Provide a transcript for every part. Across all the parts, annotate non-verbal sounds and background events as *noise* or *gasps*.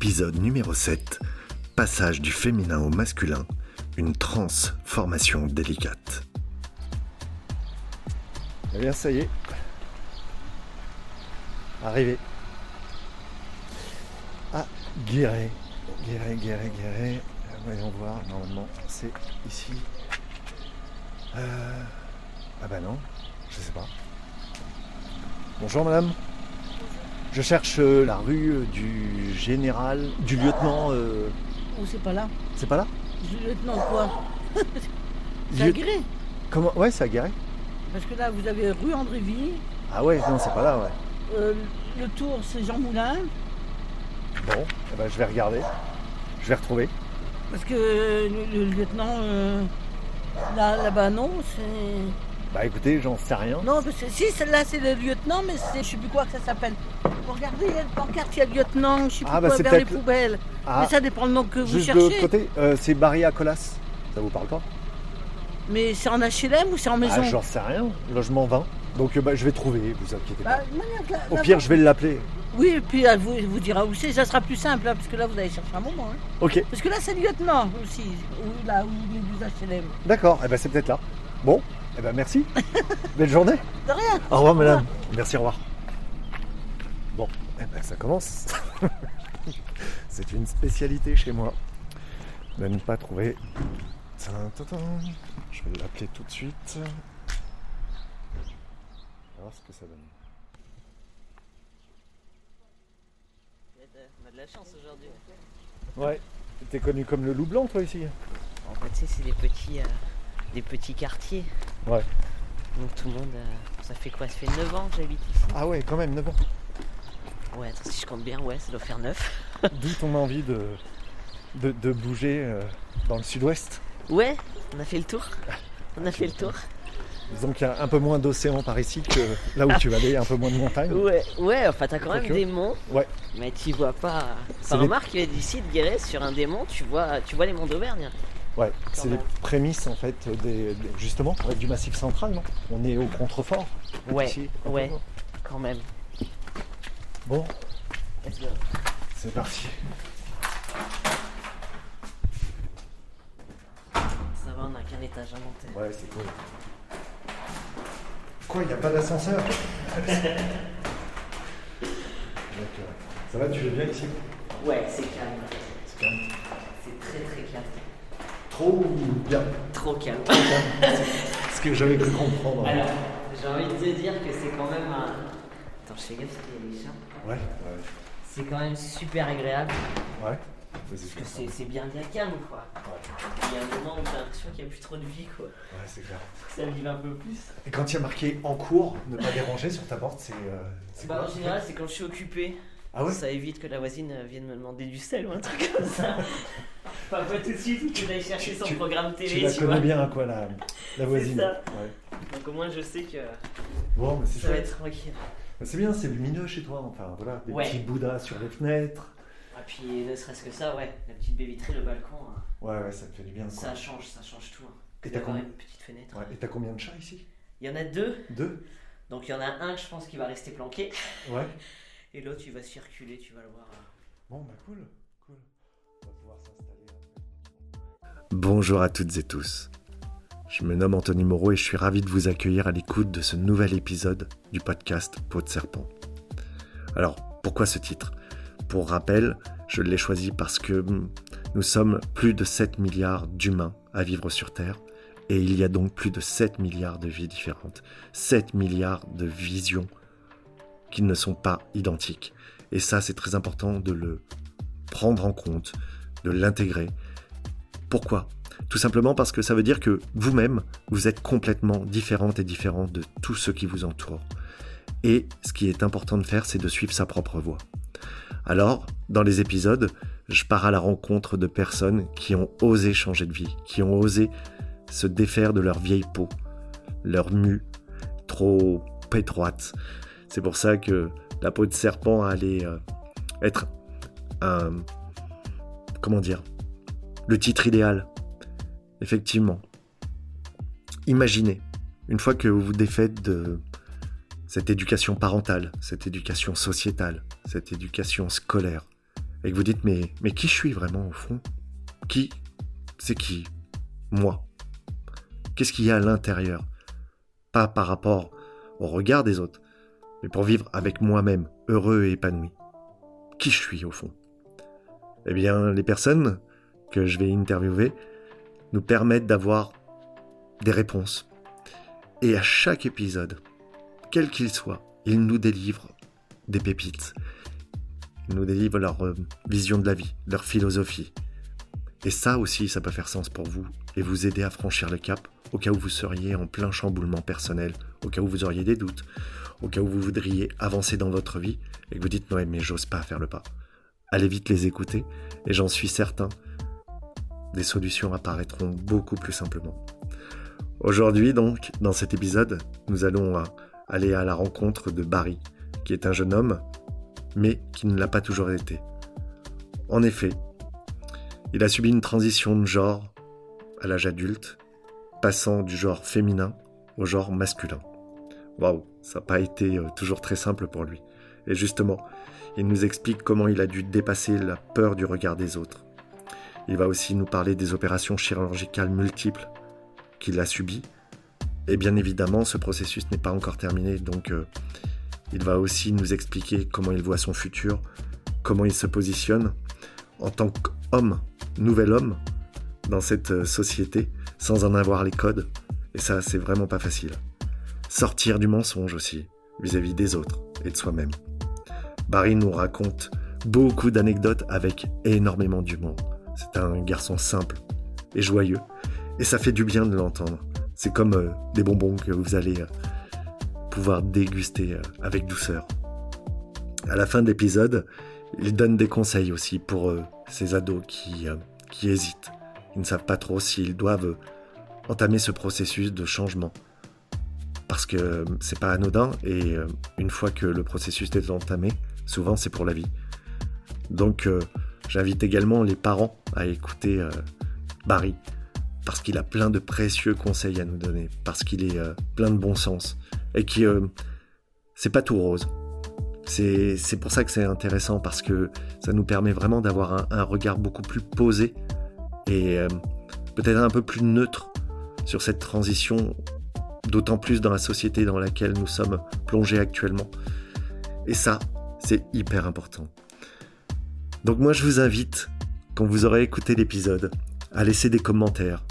Épisode numéro 7. Passage du féminin au masculin. Une transformation délicate. Eh bien, ça y est. Arrivé. À Guéret. Guéret, Guéret, Guéret. Euh, Voyons voir, normalement, c'est ici. Euh... Ah bah non, je sais pas. Bonjour madame. Je cherche euh, la rue euh, du général, du lieutenant. euh, Ou c'est pas là C'est pas là? Le lieutenant quoi? *laughs* Guéret. Comment Ouais, c'est Guéret. Parce que là, vous avez rue Andréville, Ah ouais, non, c'est pas là, ouais. euh, le tour, c'est Jean Moulin. Bon, eh ben, je vais regarder. Je vais retrouver. Parce que le, le lieutenant, euh, là, là-bas, non, c'est. Bah écoutez, j'en sais rien. Non, parce que si, celle-là, c'est le lieutenant, mais c'est, je sais plus quoi que ça s'appelle. Regardez, il y a le pancarte, il y a le lieutenant, je sais plus Ah, bah, quoi, vers les poubelles. Ah, Mais ça dépend le nom que vous juste de l'autre cherchez. côté, euh, c'est Barry à Colas. Ça vous parle pas? Mais c'est en HLM ou c'est en maison? Ah, j'en sais rien. Logement 20. Donc euh, bah, je vais trouver, vous inquiétez Bah, pas. là- Au là- pire, je vais l'appeler. Oui, et puis elle vous, vous dira où c'est, ça sera plus simple, hein, parce que là, vous allez chercher un moment. hein. Ok, Parce que là, c'est le lieutenant aussi, où, là où il est du HLM. d'accord. Eh ben, c'est peut-être là. Bon, eh ben, merci. *laughs* Belle journée. De rien. Au revoir, madame. Merci, au revoir. Bon, eh ben, ça commence. *laughs* c'est une spécialité chez moi. De ne pas trouver. Je vais l'appeler tout de suite. On va voir ce que ça donne. On a de la chance aujourd'hui. Ouais. T'es connu comme le loup blanc, toi, ici En fait, tu sais, c'est des petits, euh, des petits quartiers. Ouais. Donc tout le monde, euh, ça fait quoi? Ça fait 9 ans que j'habite ici. Ah ouais, quand même, 9 ans. Ouais, attends, si je compte bien, ouais, ça doit faire 9. *laughs* D'où ton envie de, de, de bouger euh, dans le sud-ouest. Ouais, on a fait le tour. On a *laughs* fait le tour. Disons qu'il y a un peu moins d'océan par ici que là où tu vas aller, un peu moins de montagnes. Ouais, ouais, enfin t'as quand même des monts. Ouais. Mais tu vois pas. Enfin, les- remarque que d'ici de Guéret, sur un des monts, tu vois, tu vois les monts d'Auvergne. Ouais, c'est les prémices en fait des, des- justement du massif central, non? On est au contrefort. Ouais, ici, ouais, quand même. Bon, Let's go. c'est parti. Ça va, on a qu'un étage à monter. Ouais, c'est cool. Quoi, il n'y a pas d'ascenseur? D'accord. Ça va, tu veux bien ici Ouais, c'est calme. C'est calme. C'est très très calme. Trop ou bien Trop calme. Ce que j'avais cru comprendre. Alors, j'ai envie de te dire que c'est quand même un. Attends, je fais gaffe parce qu'il y a des chiens. Ouais, ouais, C'est quand même super agréable ouais. C'est c'est bien bien calme quoi. Ouais, Il y a un moment où j'ai l'impression qu'il n'y a plus trop de vie quoi. ouais, c'est clair. Ça vive un peu plus. Et quand il y a marqué en cours, ne pas déranger sur ta porte, c'est. euh, c'est Bah, quoi en général, c'est quand je suis occupé. Ah ouais Ça évite que la voisine euh, vienne me demander du sel ou un truc comme ça. *laughs* Enfin, pas tout de suite que j'aille chercher son Tu- programme Tu télé, la tu, connais vois. bien, quoi, la, la voisine. ça. Ouais. Donc au moins, je sais que Bon, mais c'est ça va être tranquille. Bah, C'est bien, c'est lumineux chez toi. Enfin, voilà, des Ouais. petits bouddhas sur les fenêtres. Et puis, ne serait-ce que ça, ouais, la petite baie vitrée, le balcon, hein, Ouais, ouais, ça te fait du bien. Quoi. ça change, ça change tout. hein. Et t'as combien une petite fenêtre. Ouais, Et t'as combien de chats ici? Il y en a deux, Deux? Donc il y en a un que je pense qui va rester planqué, Ouais. *laughs* et l'autre il va circuler, tu vas le voir. Bon, bah cool. Cool. On va pouvoir s'installer. Bonjour à toutes et tous. Je me nomme Anthony Moreau et je suis ravi de vous accueillir à l'écoute de ce nouvel épisode du podcast Peau de serpent. Alors, pourquoi ce titre? Pour rappel, je l'ai choisi parce que hum, nous sommes plus de 7 milliards d'humains à vivre sur Terre et il y a donc plus de 7 milliards de vies différentes, 7 milliards de visions qui ne sont pas identiques. Et ça, c'est très important de le prendre en compte, de l'intégrer. Pourquoi? Tout simplement parce que ça veut dire que vous-même, vous êtes complètement différente et différent de tout ce qui vous entoure. Et ce qui est important de faire, c'est de suivre sa propre voie. Alors, dans les épisodes, je pars à la rencontre de personnes qui ont osé changer de vie, qui ont osé se défaire de leur vieille peau, leur mue trop étroite. C'est pour ça que la peau de serpent allait euh, être un... Comment dire Le titre idéal. Effectivement. imaginez, une fois que vous vous défaites de cette éducation parentale, cette éducation sociétale, cette éducation scolaire, et que vous dites mais, qui je suis vraiment au fond? Qui C'est qui? Moi. Qu'est-ce qu'il y a à l'intérieur? Pas par rapport au regard des autres, mais pour vivre avec moi-même, heureux et épanoui. Qui je suis au fond? Eh bien, les personnes que je vais interviewer nous permettent d'avoir des réponses. Et à chaque épisode, quel qu'il soit, ils nous délivrent des pépites. Ils nous délivrent leur euh, vision de la vie, leur philosophie. Et ça aussi, ça peut faire sens pour vous et vous aider à franchir le cap au cas où vous seriez en plein chamboulement personnel, au cas où vous auriez des doutes, au cas où vous voudriez avancer dans votre vie et que vous dites ouais mais j'ose pas faire le pas. Allez vite les écouter et j'en suis certain, des solutions apparaîtront beaucoup plus simplement. Aujourd'hui donc, dans cet épisode, nous allons euh, aller à la rencontre de Barry, qui est un jeune homme, mais qui ne l'a pas toujours été. En effet, il a subi une transition de genre à l'âge adulte, passant du genre féminin au genre masculin. Waouh, ça n'a pas été euh, toujours très simple pour lui. Et justement, il nous explique comment il a dû dépasser la peur du regard des autres. Il va aussi nous parler des opérations chirurgicales multiples qu'il a subies. Et bien évidemment, ce processus n'est pas encore terminé, donc euh, il va aussi nous expliquer comment il voit son futur, comment il se positionne en tant qu'homme, nouvel homme, dans cette euh, société, sans en avoir les codes. Et ça, c'est vraiment pas facile. Sortir du mensonge aussi, vis-à-vis des autres et de soi-même. Barry nous raconte beaucoup d'anecdotes avec énormément d'humour. C'est un garçon simple et joyeux, et ça fait du bien de l'entendre. C'est comme euh, des bonbons que vous allez euh, pouvoir déguster euh, avec douceur. À la fin de l'épisode, il donne des conseils aussi pour ces ados qui, qui hésitent. Ils ne savent pas trop s'ils doivent entamer ce processus de changement. Parce que c'est pas anodin et une fois que le processus est entamé, souvent c'est pour la vie. Donc j'invite également les parents à écouter Barry parce qu'il a plein de précieux conseils à nous donner, parce qu'il est euh, plein de bon sens, et qui euh, c'est pas tout rose. C'est pour ça que c'est intéressant, parce que ça nous permet vraiment d'avoir un, regard beaucoup plus posé et euh, peut-être un peu plus neutre sur cette transition, d'autant plus dans la société dans laquelle nous sommes plongés actuellement. Et ça, c'est hyper important. Donc moi je vous invite, quand vous aurez écouté l'épisode, à laisser des commentaires,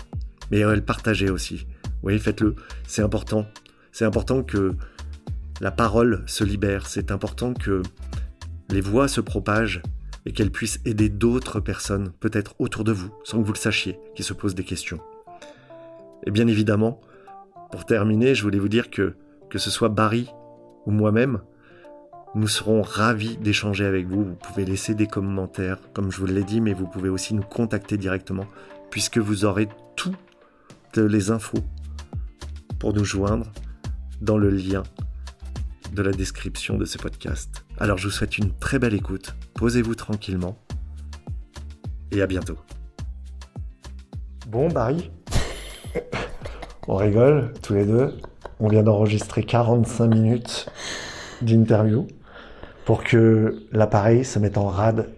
mais le partager aussi. Vous voyez, faites-le. C'est important. C'est important que la parole se libère. C'est important que les voix se propagent et qu'elles puissent aider d'autres personnes, peut-être autour de vous, sans que vous le sachiez, qui se posent des questions. Et bien évidemment, pour terminer, je voulais vous dire que, que ce soit Barry ou moi-même, nous serons ravis d'échanger avec vous. Vous pouvez laisser des commentaires, comme je vous l'ai dit, mais vous pouvez aussi nous contacter directement, puisque vous aurez tout les infos pour nous joindre dans le lien de la description de ce podcast. Alors je vous souhaite une très belle écoute, posez-vous tranquillement et à bientôt. Bon Barry, on rigole tous les deux. On vient d'enregistrer 45 minutes d'interview pour que l'appareil se mette en rade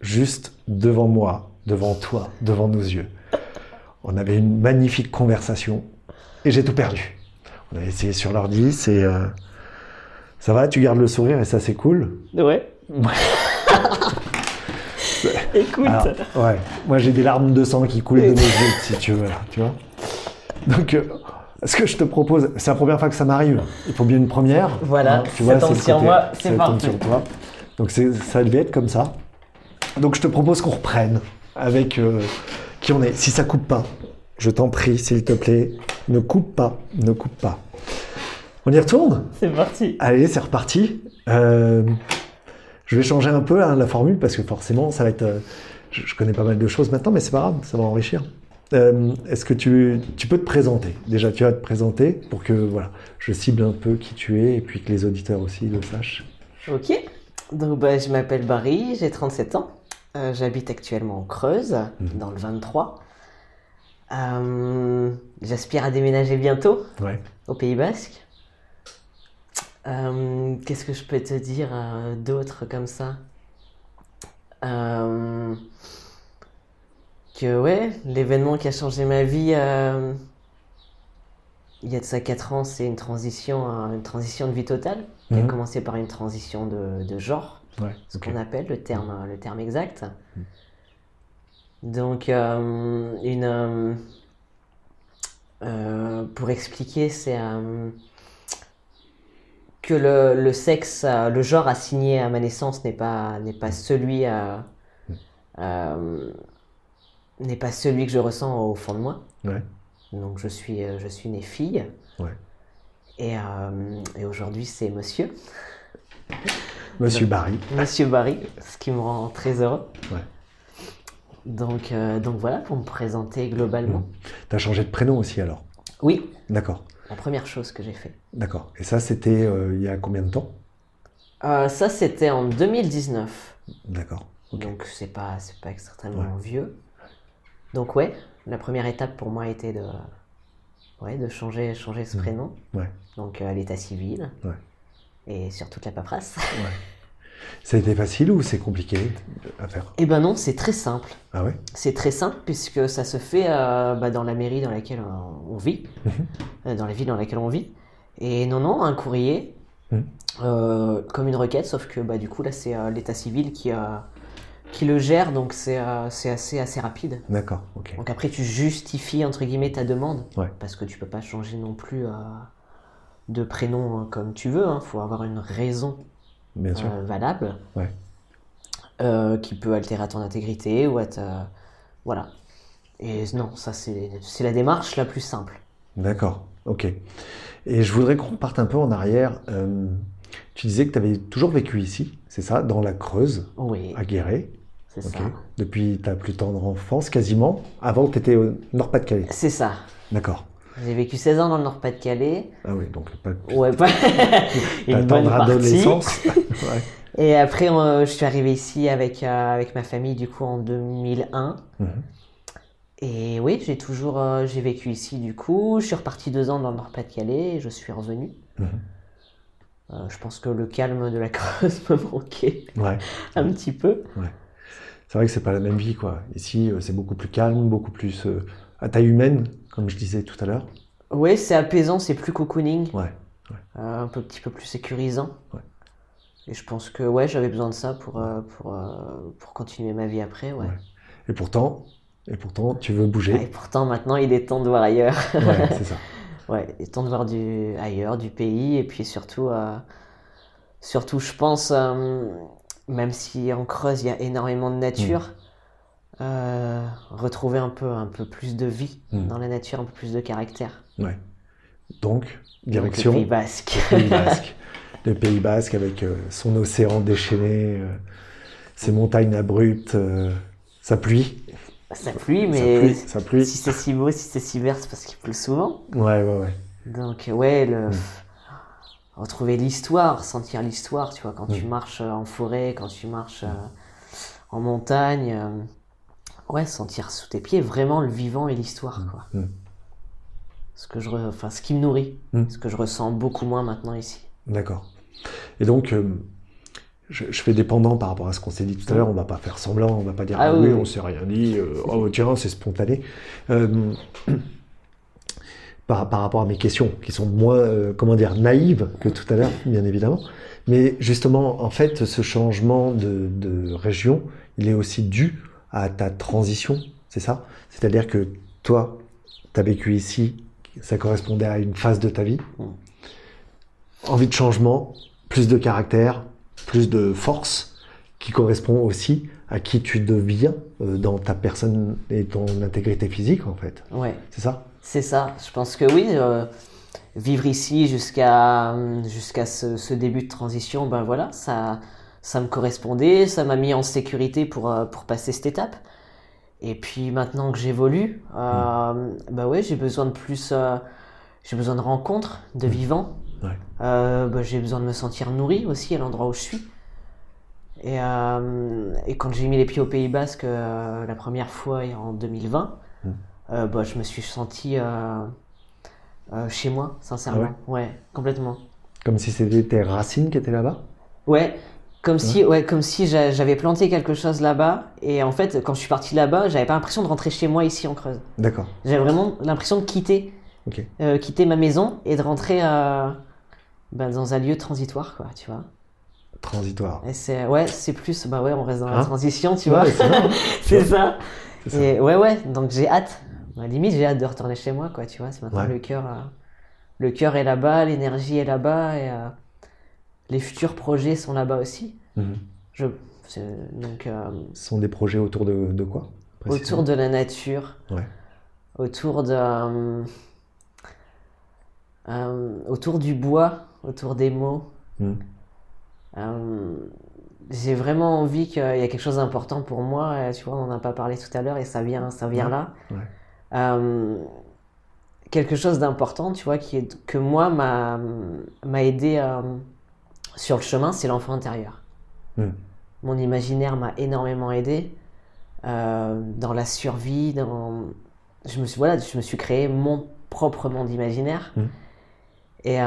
juste devant moi, devant toi, devant nos yeux. On avait une magnifique conversation et j'ai tout perdu. On a essayé sur l'ordi, c'est. Euh, ça va, tu gardes le sourire et ça c'est cool? Ouais. *laughs* Écoute. ouais. Moi j'ai des larmes de sang qui coulent de mes yeux si tu veux, tu vois. Donc, euh, ce que je te propose, c'est la première fois que ça m'arrive. Il faut bien une première. Voilà. Hein, tu vois, c'est sur moi, c'est parti. Sur toi. Donc ça devait être comme ça. Donc je te propose qu'on reprenne avec euh, qui on est. Si ça coupe pas, je t'en prie, s'il te plaît, ne coupe pas, ne coupe pas. On y retourne? C'est parti. Allez, c'est reparti. Euh, je vais changer un peu hein, la formule parce que forcément, ça va être. Euh, je, connais pas mal de choses maintenant, mais c'est pas grave, ça va enrichir. Euh, est-ce que tu, tu, peux te présenter? Déjà, tu vas te présenter pour que voilà, je cible un peu qui tu es et puis que les auditeurs aussi le sachent. Ok. Donc, bah, je m'appelle Barry, j'ai 37 ans. J'habite actuellement en Creuse, mhm. dans le 23. Euh, J'aspire à déménager bientôt Ouais. au Pays Basque. Euh, Qu'est-ce que je peux te dire euh, d'autre comme ça? Euh, Que ouais, l'événement qui a changé ma vie euh, il y a de ça 4 ans, c'est une transition, euh, une transition de vie totale. qui a Mhm. commencé par une transition de, de genre Ouais. ce qu'on appelle le terme, le terme exact. Donc, euh, une, euh, euh, pour expliquer, c'est euh, que le, le sexe, euh, le genre assigné à ma naissance n'est pas, pas celui euh, n'est pas celui que je ressens au fond de moi. Ouais. Donc, je suis, euh, je suis née fille. Ouais. Et, euh, et aujourd'hui, c'est monsieur. Monsieur Barry. Monsieur Barry, ce qui me rend très heureux. Ouais. Donc, euh, donc voilà, pour me présenter globalement. T'as changé de prénom aussi alors? Oui, D'accord. la première chose que j'ai fait. D'accord. Et ça, c'était euh, il y a combien de temps? Euh, ça, c'était en 2019. D'accord. Donc, c'est pas, c'est pas extrêmement vieux. Donc, ouais, la première étape pour moi a été de, ouais, de changer, changer ce prénom. Ouais. Donc, euh, à l'état civil. Ouais. Et sur toute la paperasse. Ça a été facile ou c'est compliqué à faire? Eh ben non, c'est très simple. Ah ouais? C'est très simple puisque ça se fait euh, bah, dans la mairie dans laquelle euh, on vit, euh, dans la ville dans laquelle on vit. Et non, non, un courrier, euh, comme une requête, sauf que bah, du coup là c'est l'état civil qui, euh, qui le gère, donc c'est euh, c'est assez, assez rapide. D'accord. Ok. Donc après tu justifies entre guillemets ta demande, Ouais. parce que tu peux pas changer non plus euh, de prénom euh, comme tu veux, il faut avoir une raison Bien sûr. euh, valable Ouais. qui peut altérer ton intégrité ou être. euh, voilà. Et non, ça c'est c'est la démarche la plus simple. D'accord. Ok. Et je voudrais qu'on parte un peu en arrière. Tu disais que tu avais toujours vécu ici, c'est ça, dans la Creuse, Oui, à Guéret. c'est Ok. ça. Depuis ta plus tendre enfance, quasiment. Avant, tu étais au Nord-Pas-de-Calais. C'est ça. D'accord. J'ai vécu 16 ans dans le Nord-Pas-de-Calais. Ah oui, donc pas Ouais, pas *laughs* une bonne adolescence. *laughs* ouais. Et après, euh, je suis arrivé ici avec, euh, avec ma famille du coup en 2001. Mhm. Et oui, j'ai toujours euh, j'ai vécu ici du coup. Je suis reparti deux ans dans le Nord-Pas-de-Calais et je suis revenu. Mhm. Euh, je pense que le calme de la *laughs* Creuse me manquait Ouais. un petit peu. C'est vrai que c'est pas la même vie, quoi. Ici, euh, c'est beaucoup plus calme, beaucoup plus euh, à taille humaine, comme je disais tout à l'heure. Oui, c'est apaisant, c'est plus cocooning, Ouais. euh, un peu, petit peu plus sécurisant. Ouais. Et je pense que ouais, j'avais besoin de ça pour, pour, pour continuer ma vie après. Ouais. Ouais. Et pourtant, et pourtant, tu veux Ah, Et bouger. pourtant, maintenant, il est temps de voir ailleurs. Ouais, *laughs* c'est ça. Ouais, il est temps de voir du, ailleurs, du pays. Et puis surtout, euh, surtout je pense, euh, même si en Creuse, il y a énormément de nature, euh, retrouver un peu, un peu plus de vie Mm. dans la nature, un peu plus de caractère. Ouais. Donc, Donc, direction le Pays Basque. le Pays Basque. Le Pays Basque avec son océan déchaîné, ses montagnes abruptes, sa pluie. Ça pluie, Ça mais pluie, ça pluie. si c'est si beau, si c'est si vert, c'est parce qu'il pleut souvent. Ouais, ouais, ouais. Donc, ouais, le... Mm. retrouver l'histoire, sentir l'histoire, tu vois, quand tu Mm. marches euh, en forêt, quand tu marches euh, en montagne, euh, ouais, sentir sous tes pieds vraiment le vivant et l'histoire, quoi. Mm. Ce que je, re- enfin, ce qui me nourrit, Mm. ce que je ressens beaucoup moins maintenant ici. D'accord. Et donc, euh, je, je fais dépendant par rapport à ce qu'on s'est dit tout à l'heure. On va pas faire semblant, on va pas dire Ah ah, oui, oui, on s'est rien dit. euh, oh tiens, c'est spontané. Euh, *clears throat* par, par rapport à mes questions, qui sont moins, euh, comment dire, naïves que tout à l'heure, bien évidemment. Mais justement, en fait, ce changement de, de région, il est aussi dû à ta transition, c'est ça? C'est-à-dire que toi, tu as vécu ici, ça correspondait à une phase de ta vie. Envie de changement, plus de caractère, plus de force, qui correspond aussi à qui tu deviens euh, dans ta personne et ton intégrité physique, en fait. Ouais, C'est ça? C'est ça. Je pense que oui, euh, vivre ici jusqu'à jusqu'à ce, ce début de transition, ben voilà, ça, ça me correspondait, ça m'a mis en sécurité pour, euh, pour passer cette étape. Et puis maintenant que j'évolue, euh, bah ouais, j'ai besoin de plus, euh, j'ai besoin de rencontres, de vivants. Euh, bah, j'ai besoin de me sentir nourri aussi à l'endroit où je suis. Et, euh, et quand j'ai mis les pieds au Pays Basque euh, la première fois en 2020, Mm. euh, bah, je me suis senti chez moi, sincèrement. ouais? complètement. Comme si c'était tes racines qui étaient là-bas? Ouais, comme si, ouais, comme si j'a- j'avais planté quelque chose là-bas. Et en fait, quand je suis parti là-bas, j'avais pas l'impression de rentrer chez moi ici en Creuse. D'accord. J'avais vraiment l'impression de quitter, euh, quitter ma maison et de rentrer bah, dans un lieu transitoire, quoi, tu vois. Transitoire. Et c'est, ouais, c'est plus, bah ouais, on reste dans la Hein transition, tu Ouais, vois. *laughs* c'est ça. Et ouais, ouais, donc j'ai hâte. Bah, limite, j'ai hâte de retourner chez moi, quoi, tu vois. C'est maintenant Ouais. le cœur, euh, le cœur est là-bas, l'énergie est là-bas et euh, les futurs projets sont là-bas aussi. Mhm. Je, donc, euh, Ce sont des projets autour de, de quoi autour de la nature, Ouais. autour de, autour du bois, autour des mots. Mhm. Euh, j'ai vraiment envie qu'il y ait quelque chose d'important pour moi. Tu vois, on n'en a pas parlé tout à l'heure et ça vient, ça vient là. ouais. Euh, quelque chose d'important, tu vois, qui est, que moi m'a m'a aidé euh, sur le chemin, c'est l'enfant intérieur. Mhm. Mon imaginaire m'a énormément aidé dans la survie. Dans... Je, me suis, voilà, je me suis créé mon propre monde imaginaire. Mhm. Et,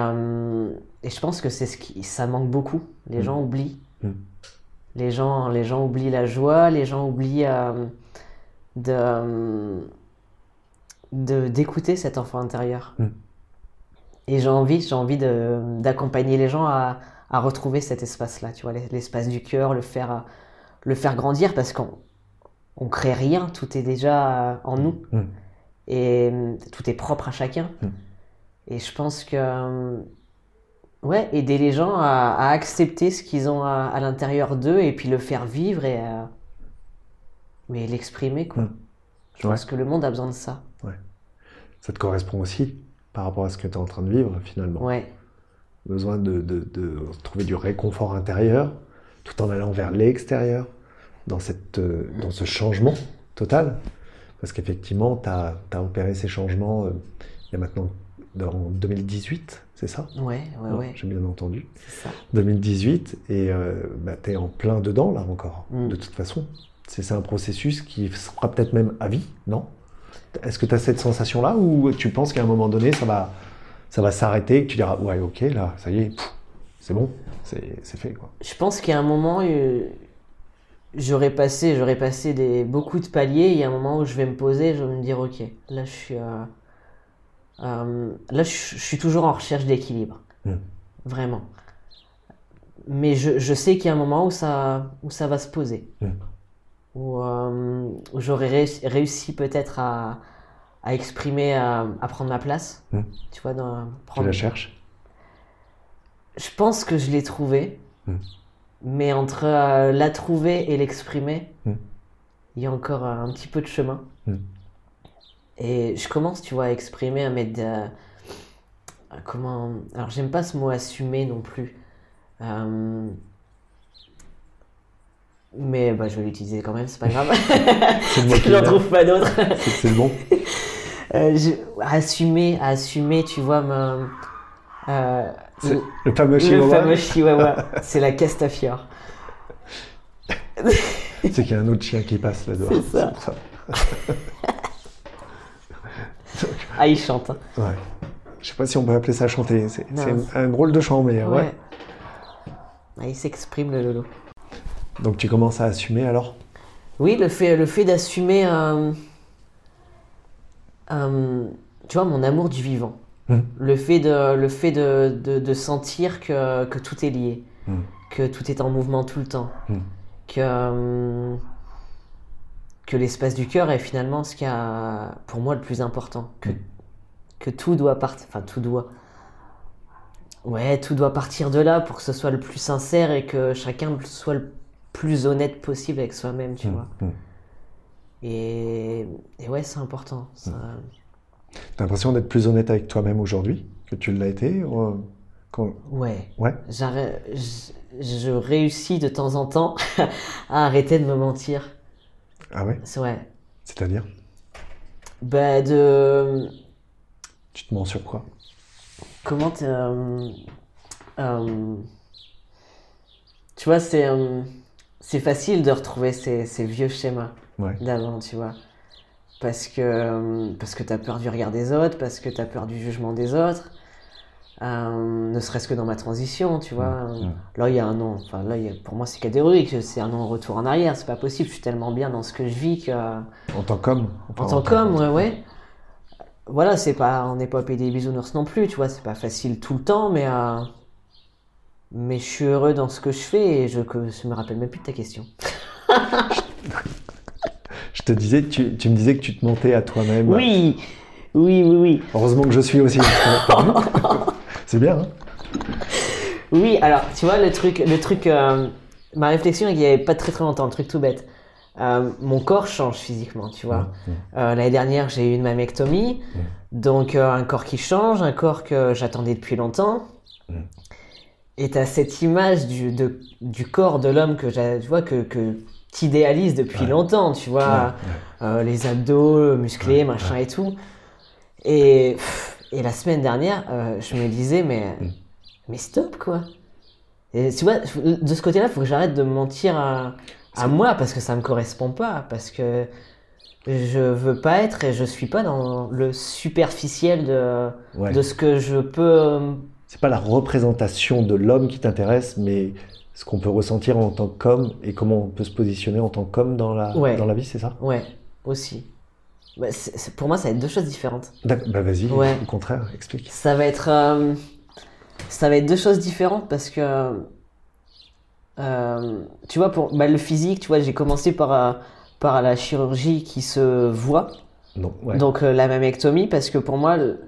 et je pense que c'est ce qui ça manque beaucoup. Les Mhm. gens oublient. Mhm. Les, gens, les gens oublient la joie, les gens oublient euh, de de- d'écouter cet enfant intérieur. Mhm. Et j'ai envie, j'ai envie de- d'accompagner les gens à, à retrouver cet espace-là, tu vois, l'espace du cœur, le faire, le faire grandir parce qu'on on crée rien, tout est déjà euh, en nous et euh, tout est propre à chacun. Et je pense que, euh, ouais, aider les gens à, à accepter ce qu'ils ont à, à l'intérieur d'eux et puis le faire vivre et euh, mais l'exprimer quoi. Mhm. Je pense que le monde a besoin de ça. Ça te correspond aussi par rapport à ce que tu es en train de vivre finalement. Ouais, Besoin de, de- de trouver du réconfort intérieur tout en allant vers l'extérieur dans, cette, euh, dans ce changement total. Parce qu'effectivement, tu as, opéré ces changements euh, il y a maintenant en 2018, c'est ça? Ouais, ouais, Non, ouais, J'ai bien entendu. c'est ça. 2018 et euh, bah, tu es en plein dedans là encore, Mm. de toute façon. C'est un processus qui sera peut-être même à vie, non? Est-ce que tu as cette sensation-là ou tu penses qu'à un moment donné, ça va, ça va s'arrêter et que tu diras, ouais, ok, là, ça y est, c'est bon, c'est c'est fait, quoi? Je pense qu'à un moment, euh, j'aurais passé, j'aurais passé des, beaucoup de paliers. Il y a un moment où je vais me poser, je vais me dire, ok, là je suis, euh, euh, là je, je suis toujours en recherche d'équilibre, Mm. vraiment. Mais je, je sais qu'il y a un moment où ça, où ça va se poser, Mm. où, euh, où j'aurais réussi, réussi peut-être à, à exprimer, à, à prendre ma place. Mm. Tu vois, dans, Tu prendre, la cherches? Je pense que je l'ai trouvé, Mm. mais entre euh, la trouver et l'exprimer, il y a encore un petit peu de chemin. Et je commence, tu vois, à exprimer, à mettre. euh, comment. Alors, j'aime pas ce mot assumer non plus. Euh, Mais bah, je vais l'utiliser quand même, c'est pas grave. *laughs* Le j'en vient. trouve pas d'autres. C'est le bon *laughs* Euh, je- assumer, assumer, tu vois, me, euh, le, le fameux le chihuahua fameux chihuahua, c'est la castafiore. C'est qu'il y a un autre chien qui passe là dehors. C'est ça. *laughs* Ah, il chante. hein. Ouais. Je sais pas si on peut appeler ça chanter. C'est un drôle de chant, mais ouais. Ouais. Ah, il s'exprime, le lolo. Donc tu commences à assumer alors? Oui, le fait, le fait d'assumer, euh, euh, tu vois, mon amour du vivant. Mhm. Le fait de, le fait de, de, de sentir que, que tout est lié, Mhm. que tout est en mouvement tout le temps, Mhm. que, euh, que l'espace du cœur est finalement ce qui a, pour moi, le plus important. Que, que tout doit partir, enfin, tout doit. Ouais, tout doit partir de là pour que ce soit le plus sincère et que chacun soit le plus honnête possible avec soi-même, tu vois. Mhm. Et, et ouais, c'est important. ça. T'as l'impression d'être plus honnête avec toi-même aujourd'hui que tu l'as été ou, euh, quand... Ouais. Ouais. Je, je réussis de temps en temps *laughs* à arrêter de me mentir. Ah ouais? C'est ouais. C'est-à-dire? Bah, de. Tu te mens sur quoi Comment euh, euh, Tu vois, c'est euh, c'est facile de retrouver ces, ces vieux schémas Ouais. d'avant, tu vois. parce que, parce que tu as peur du regard des autres, parce que tu as peur du jugement des autres. Euh, ne serait-ce que dans ma transition, tu vois. Là, il y a un nom, enfin, là, il y a- pour moi, c'est catégorique, c'est un non retour en arrière, c'est pas possible, je suis tellement bien dans ce que je vis que. En tant qu'homme En tant qu'homme, ouais, ouais. Voilà, c'est pas, on n'est pas payé des bisounours non plus, tu vois, c'est pas facile tout le temps, mais, euh, mais je suis heureux dans ce que je fais et je, que, je me rappelle même plus de ta question. *laughs* Je te disais, tu, tu me disais que tu te mentais à toi-même. Oui, oui, oui, oui. Heureusement que je suis aussi. *laughs* C'est bien, hein Oui, alors, tu vois, le truc, le truc, euh, ma réflexion, il y avait pas très très longtemps, un truc tout bête. Euh, mon corps change physiquement, tu vois. Euh, L'année dernière, j'ai eu une mammectomie, donc euh, un corps qui change, un corps que j'attendais depuis longtemps. Et t'as cette image du, de- du corps de l'homme que tu vois que, que t'idéalises depuis longtemps, tu vois, les abdos musclés, machin et tout. Et, la semaine dernière, je me disais mais mais stop quoi. Et tu vois, de ce côté-là, il faut que j'arrête de me mentir à, à moi parce que ça me correspond pas, parce que je veux pas être et je suis pas dans le superficiel de, Ouais. de ce que je peux. C'est pas la représentation de l'homme qui t'intéresse, mais ce qu'on peut ressentir en tant qu'homme et comment on peut se positionner en tant qu'homme dans la, Ouais. dans la vie, c'est ça? Ouais, aussi. Bah, pour moi, ça va être deux choses différentes. Bah vas-y, Ouais. au contraire, explique. Ça va être, euh, ça va être deux choses différentes parce que, euh, tu vois, pour bah, le physique, tu vois, j'ai commencé par, euh, par la chirurgie qui se voit, Non, ouais. donc euh, la mammectomie, parce que pour moi, le,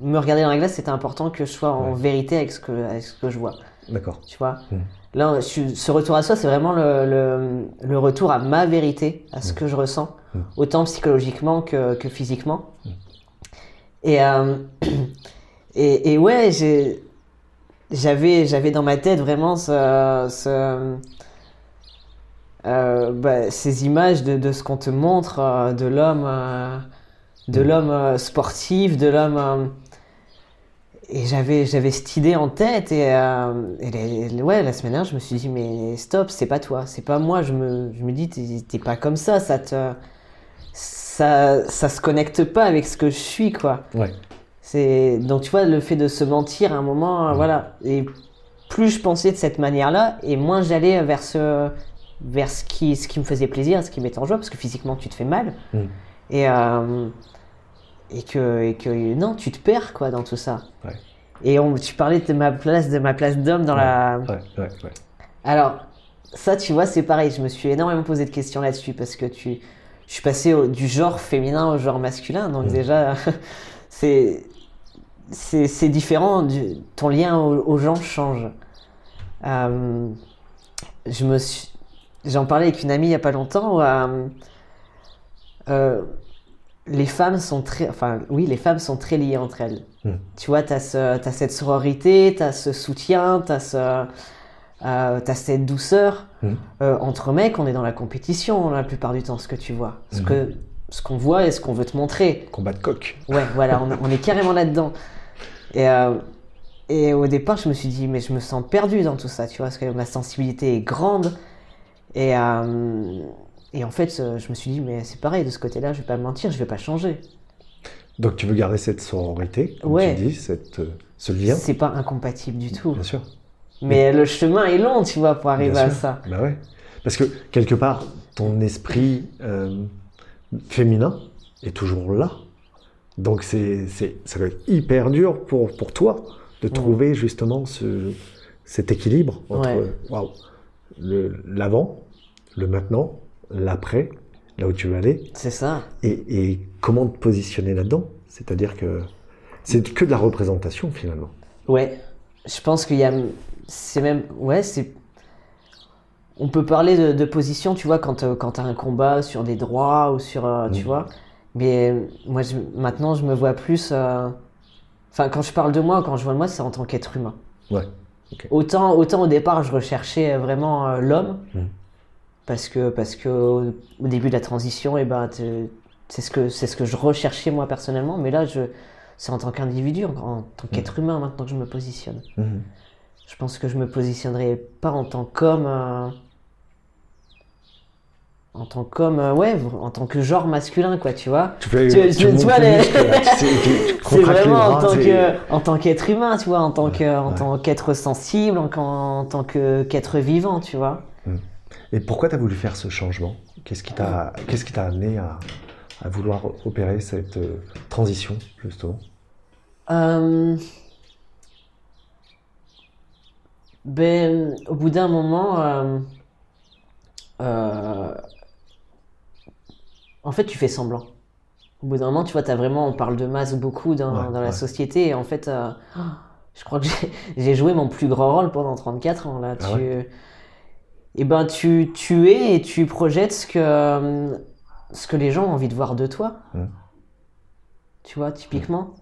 me regarder dans la glace, c'était important que je sois en Ouais. vérité avec ce que, avec ce que je vois, D'accord. tu vois? Mm. Là, je ce retour à soi, c'est vraiment le, le, le retour à ma vérité, à ce que je ressens, Mm. autant psychologiquement que, que physiquement. Et, euh, *clears throat* et, et ouais, j'ai, j'avais, j'avais dans ma tête vraiment ce, ce- euh, bah, ces images de, de ce qu'on te montre, euh, de l'homme, euh, de l'homme euh, sportif, de l'homme. et j'avais, j'avais cette idée en tête et, et les- ouais, la semaine dernière, je me suis dit mais stop, c'est pas toi, c'est pas moi. Je me, je me dis t'es, t'es pas comme ça, ça te, ça, ça se connecte pas avec ce que je suis quoi. Ouais. C'est donc tu vois le fait de se mentir à un moment, euh, voilà. Et plus je pensais de cette manière-là, et moins j'allais vers ce, vers ce qui, ce qui me faisait plaisir, ce qui m'était en joie, parce que physiquement tu te fais mal. Mm. Et euh, et que et que non, tu te perds quoi dans tout ça. Ouais. Et on, tu parlais de ma place, de ma place d'homme dans la. Ouais, ouais, ouais. Alors, ça, tu vois, c'est pareil. Je me suis énormément posé de questions là-dessus parce que tu, je suis passé au- du genre féminin au genre masculin. Donc, déjà, *laughs* c'est, c'est, c'est différent. du- ton lien aux, aux gens change. Euh, je me suis, j'en parlais avec une amie il y a pas longtemps. euh, euh, les femmes sont très, enfin, oui, les femmes sont très liées entre elles. Mm. Tu vois, tu as, cette sororité, tu as ce soutien, tu as, ce, t'as cette douceur. Mm. Euh, entre mecs, on est dans la compétition la plupart du temps, ce que tu vois. Ce, Mhm. que, ce qu'on voit et ce qu'on veut te montrer. Combat de coq. Ouais, voilà, on, on est carrément là-dedans. Et, euh, et au départ, je me suis dit, mais je me sens perdu dans tout ça, tu vois, parce que ma sensibilité est grande. Et, euh, et en fait, euh, je me suis dit, mais c'est pareil, de ce côté-là, je vais pas me mentir, je vais pas changer. Donc tu veux garder cette sororité, comme Ouais. tu dis, cette, ce lien C'est pas incompatible du tout. Bien sûr. Mais le chemin est long, tu vois, pour arriver Bien à sûr. ça. Bah ouais. Parce que quelque part, ton esprit euh, féminin est toujours là. Donc c'est, c'est, ça va être hyper dur pour, pour toi de trouver justement ce, cet équilibre entre Ouais. le, l'avant, le maintenant, l'après, là où tu veux aller, C'est ça. et, et comment te positionner là-dedans? C'est-à-dire que c'est que de la représentation finalement. Ouais, je pense qu'il y a. C'est même. Ouais, c'est. On peut parler de, de position, tu vois, quand, euh, quand tu as un combat sur des droits ou sur. euh, Tu Mhm. vois. Mais moi, je- maintenant, je me vois plus. euh, Enfin, quand je parle de moi, quand je vois de moi, c'est en tant qu'être humain. Ouais. Autant, autant au départ, je recherchais vraiment euh, l'homme. Mhm. Parce que, parce que au, au début de la transition, et ben, c'est ce, que, ce que je recherchais moi personnellement. Mais là, je, c'est en tant qu'individu, en, en tant qu'être humain maintenant que je me positionne. Mhm. Je pense que je me positionnerai pas en tant qu'homme. euh, en tant qu'homme, euh, ouais, en tant que genre masculin, quoi, tu vois. Tu fais, Tu- tu- vois, les *laughs* C'est vraiment en tant que, en tant qu'être humain, tu vois, en tant que, en ouais. tant qu'être sensible, en, en tant que qu'être vivant, tu vois. Et pourquoi tu as voulu faire ce changement? Qu'est-ce qui t'a qu'est-ce qui t'a amené à, à vouloir opérer cette euh, transition, justement? Euh, ben, au bout d'un moment, euh, euh, en fait, tu fais semblant. Au bout d'un moment, tu vois, vraiment, on parle de masse beaucoup dans, Ouais, dans la ouais. société, et en fait, euh, *gasps* je crois que *laughs* j'ai- joué mon plus grand rôle pendant 34 ans là. Ah tu, et ben, tu, tu es et tu projettes ce que, ce que les gens ont envie de voir de toi. Tu vois, typiquement.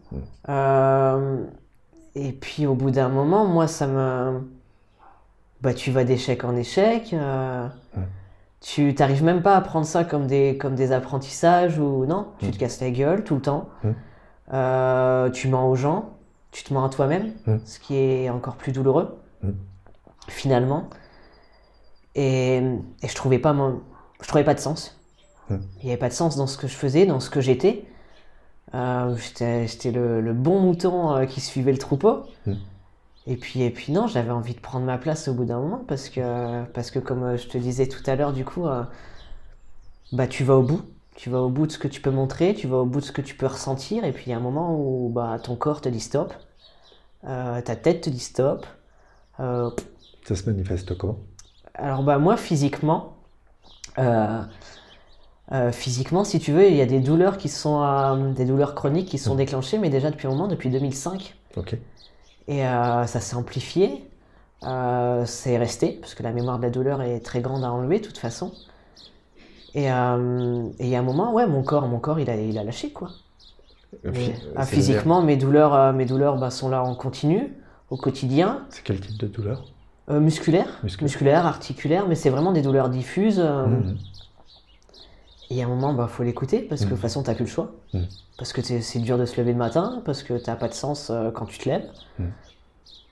Euh, et puis au bout d'un moment, moi, ça me. Bah, tu vas d'échec en échec. euh. Tu t'arrives même pas à prendre ça comme des, comme des apprentissages ou non? Tu Mm. te casses la gueule tout le temps. Mm. Euh, tu mens aux gens. Tu te mens à toi-même. Mm. Ce qui est encore plus douloureux. Finalement. Et, et je trouvais pas mon, je trouvais pas de sens. Il n'y avait pas de sens dans ce que je faisais, dans ce que j'étais. Euh, j'étais j'étais le, le bon mouton euh, qui suivait le troupeau. Et puis, et puis non, j'avais envie de prendre ma place au bout d'un moment parce que, parce que comme euh, je te disais tout à l'heure, du coup, euh, bah, tu vas au bout. Tu vas au bout de ce que tu peux montrer, tu vas au bout de ce que tu peux ressentir. Et puis il y a un moment où bah, ton corps te dit stop, euh, ta tête te dit stop. Euh, Ça se manifeste comment? Alors bah moi physiquement, physiquement si tu veux, il y a des douleurs qui sont des douleurs chroniques qui sont déclenchées, mais déjà depuis un moment, depuis 2005, Ok. Et euh, ça s'est amplifié, euh, c'est resté parce que la mémoire de la douleur est très grande à enlever de toute façon. Et euh, il y a un moment, ouais, mon corps, mon corps, il a, il a lâché quoi. Euh, Mais, ah, physiquement, mes douleurs, mes douleurs bah, sont là en continu, au quotidien. C'est quel type de douleur? Euh, musculaire, Musculaire. musculaire, articulaire, mais c'est vraiment des douleurs diffuses. euh, Mhm. Et à un moment, bah, faut l'écouter parce que de toute façon, t'as plus le choix. Mhm. Parce que c'est c'est dur de se lever le matin, parce que t'as pas de sens euh, quand tu te lèves. Mhm.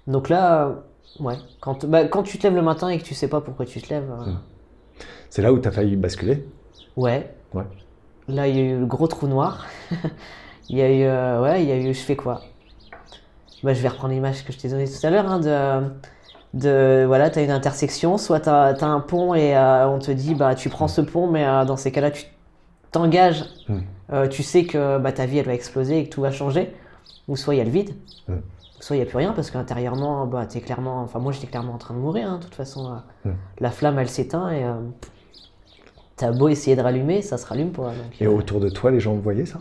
Donc là, euh, ouais, quand, bah, quand tu te lèves le matin et que tu sais pas pourquoi tu te lèves, euh. C'est là où tu as failli basculer ouais. Ouais. Là, il y a eu le gros trou noir. *laughs* il y a eu, euh, ouais, il y a eu, je fais quoi? Bah, Je vais reprendre l'image que je t'ai donnée tout à l'heure, hein, de, de, voilà, t'as une intersection, soit t'as as un pont et euh, on te dit, bah, tu prends ce pont, mais euh, dans ces cas-là, tu t'engages, Mhm. euh, tu sais que bah, ta vie, elle va exploser et que tout va changer, ou soit il y a le vide, Mhm. soit il n'y a plus rien, parce qu'intérieurement, bah, t'es clairement, enfin, moi, j'étais clairement en train de mourir, hein, de toute façon, Mhm. la flamme, elle s'éteint et euh, t'as beau essayer de rallumer, ça se rallume pas. donc, Et autour de toi, les gens voyaient ça?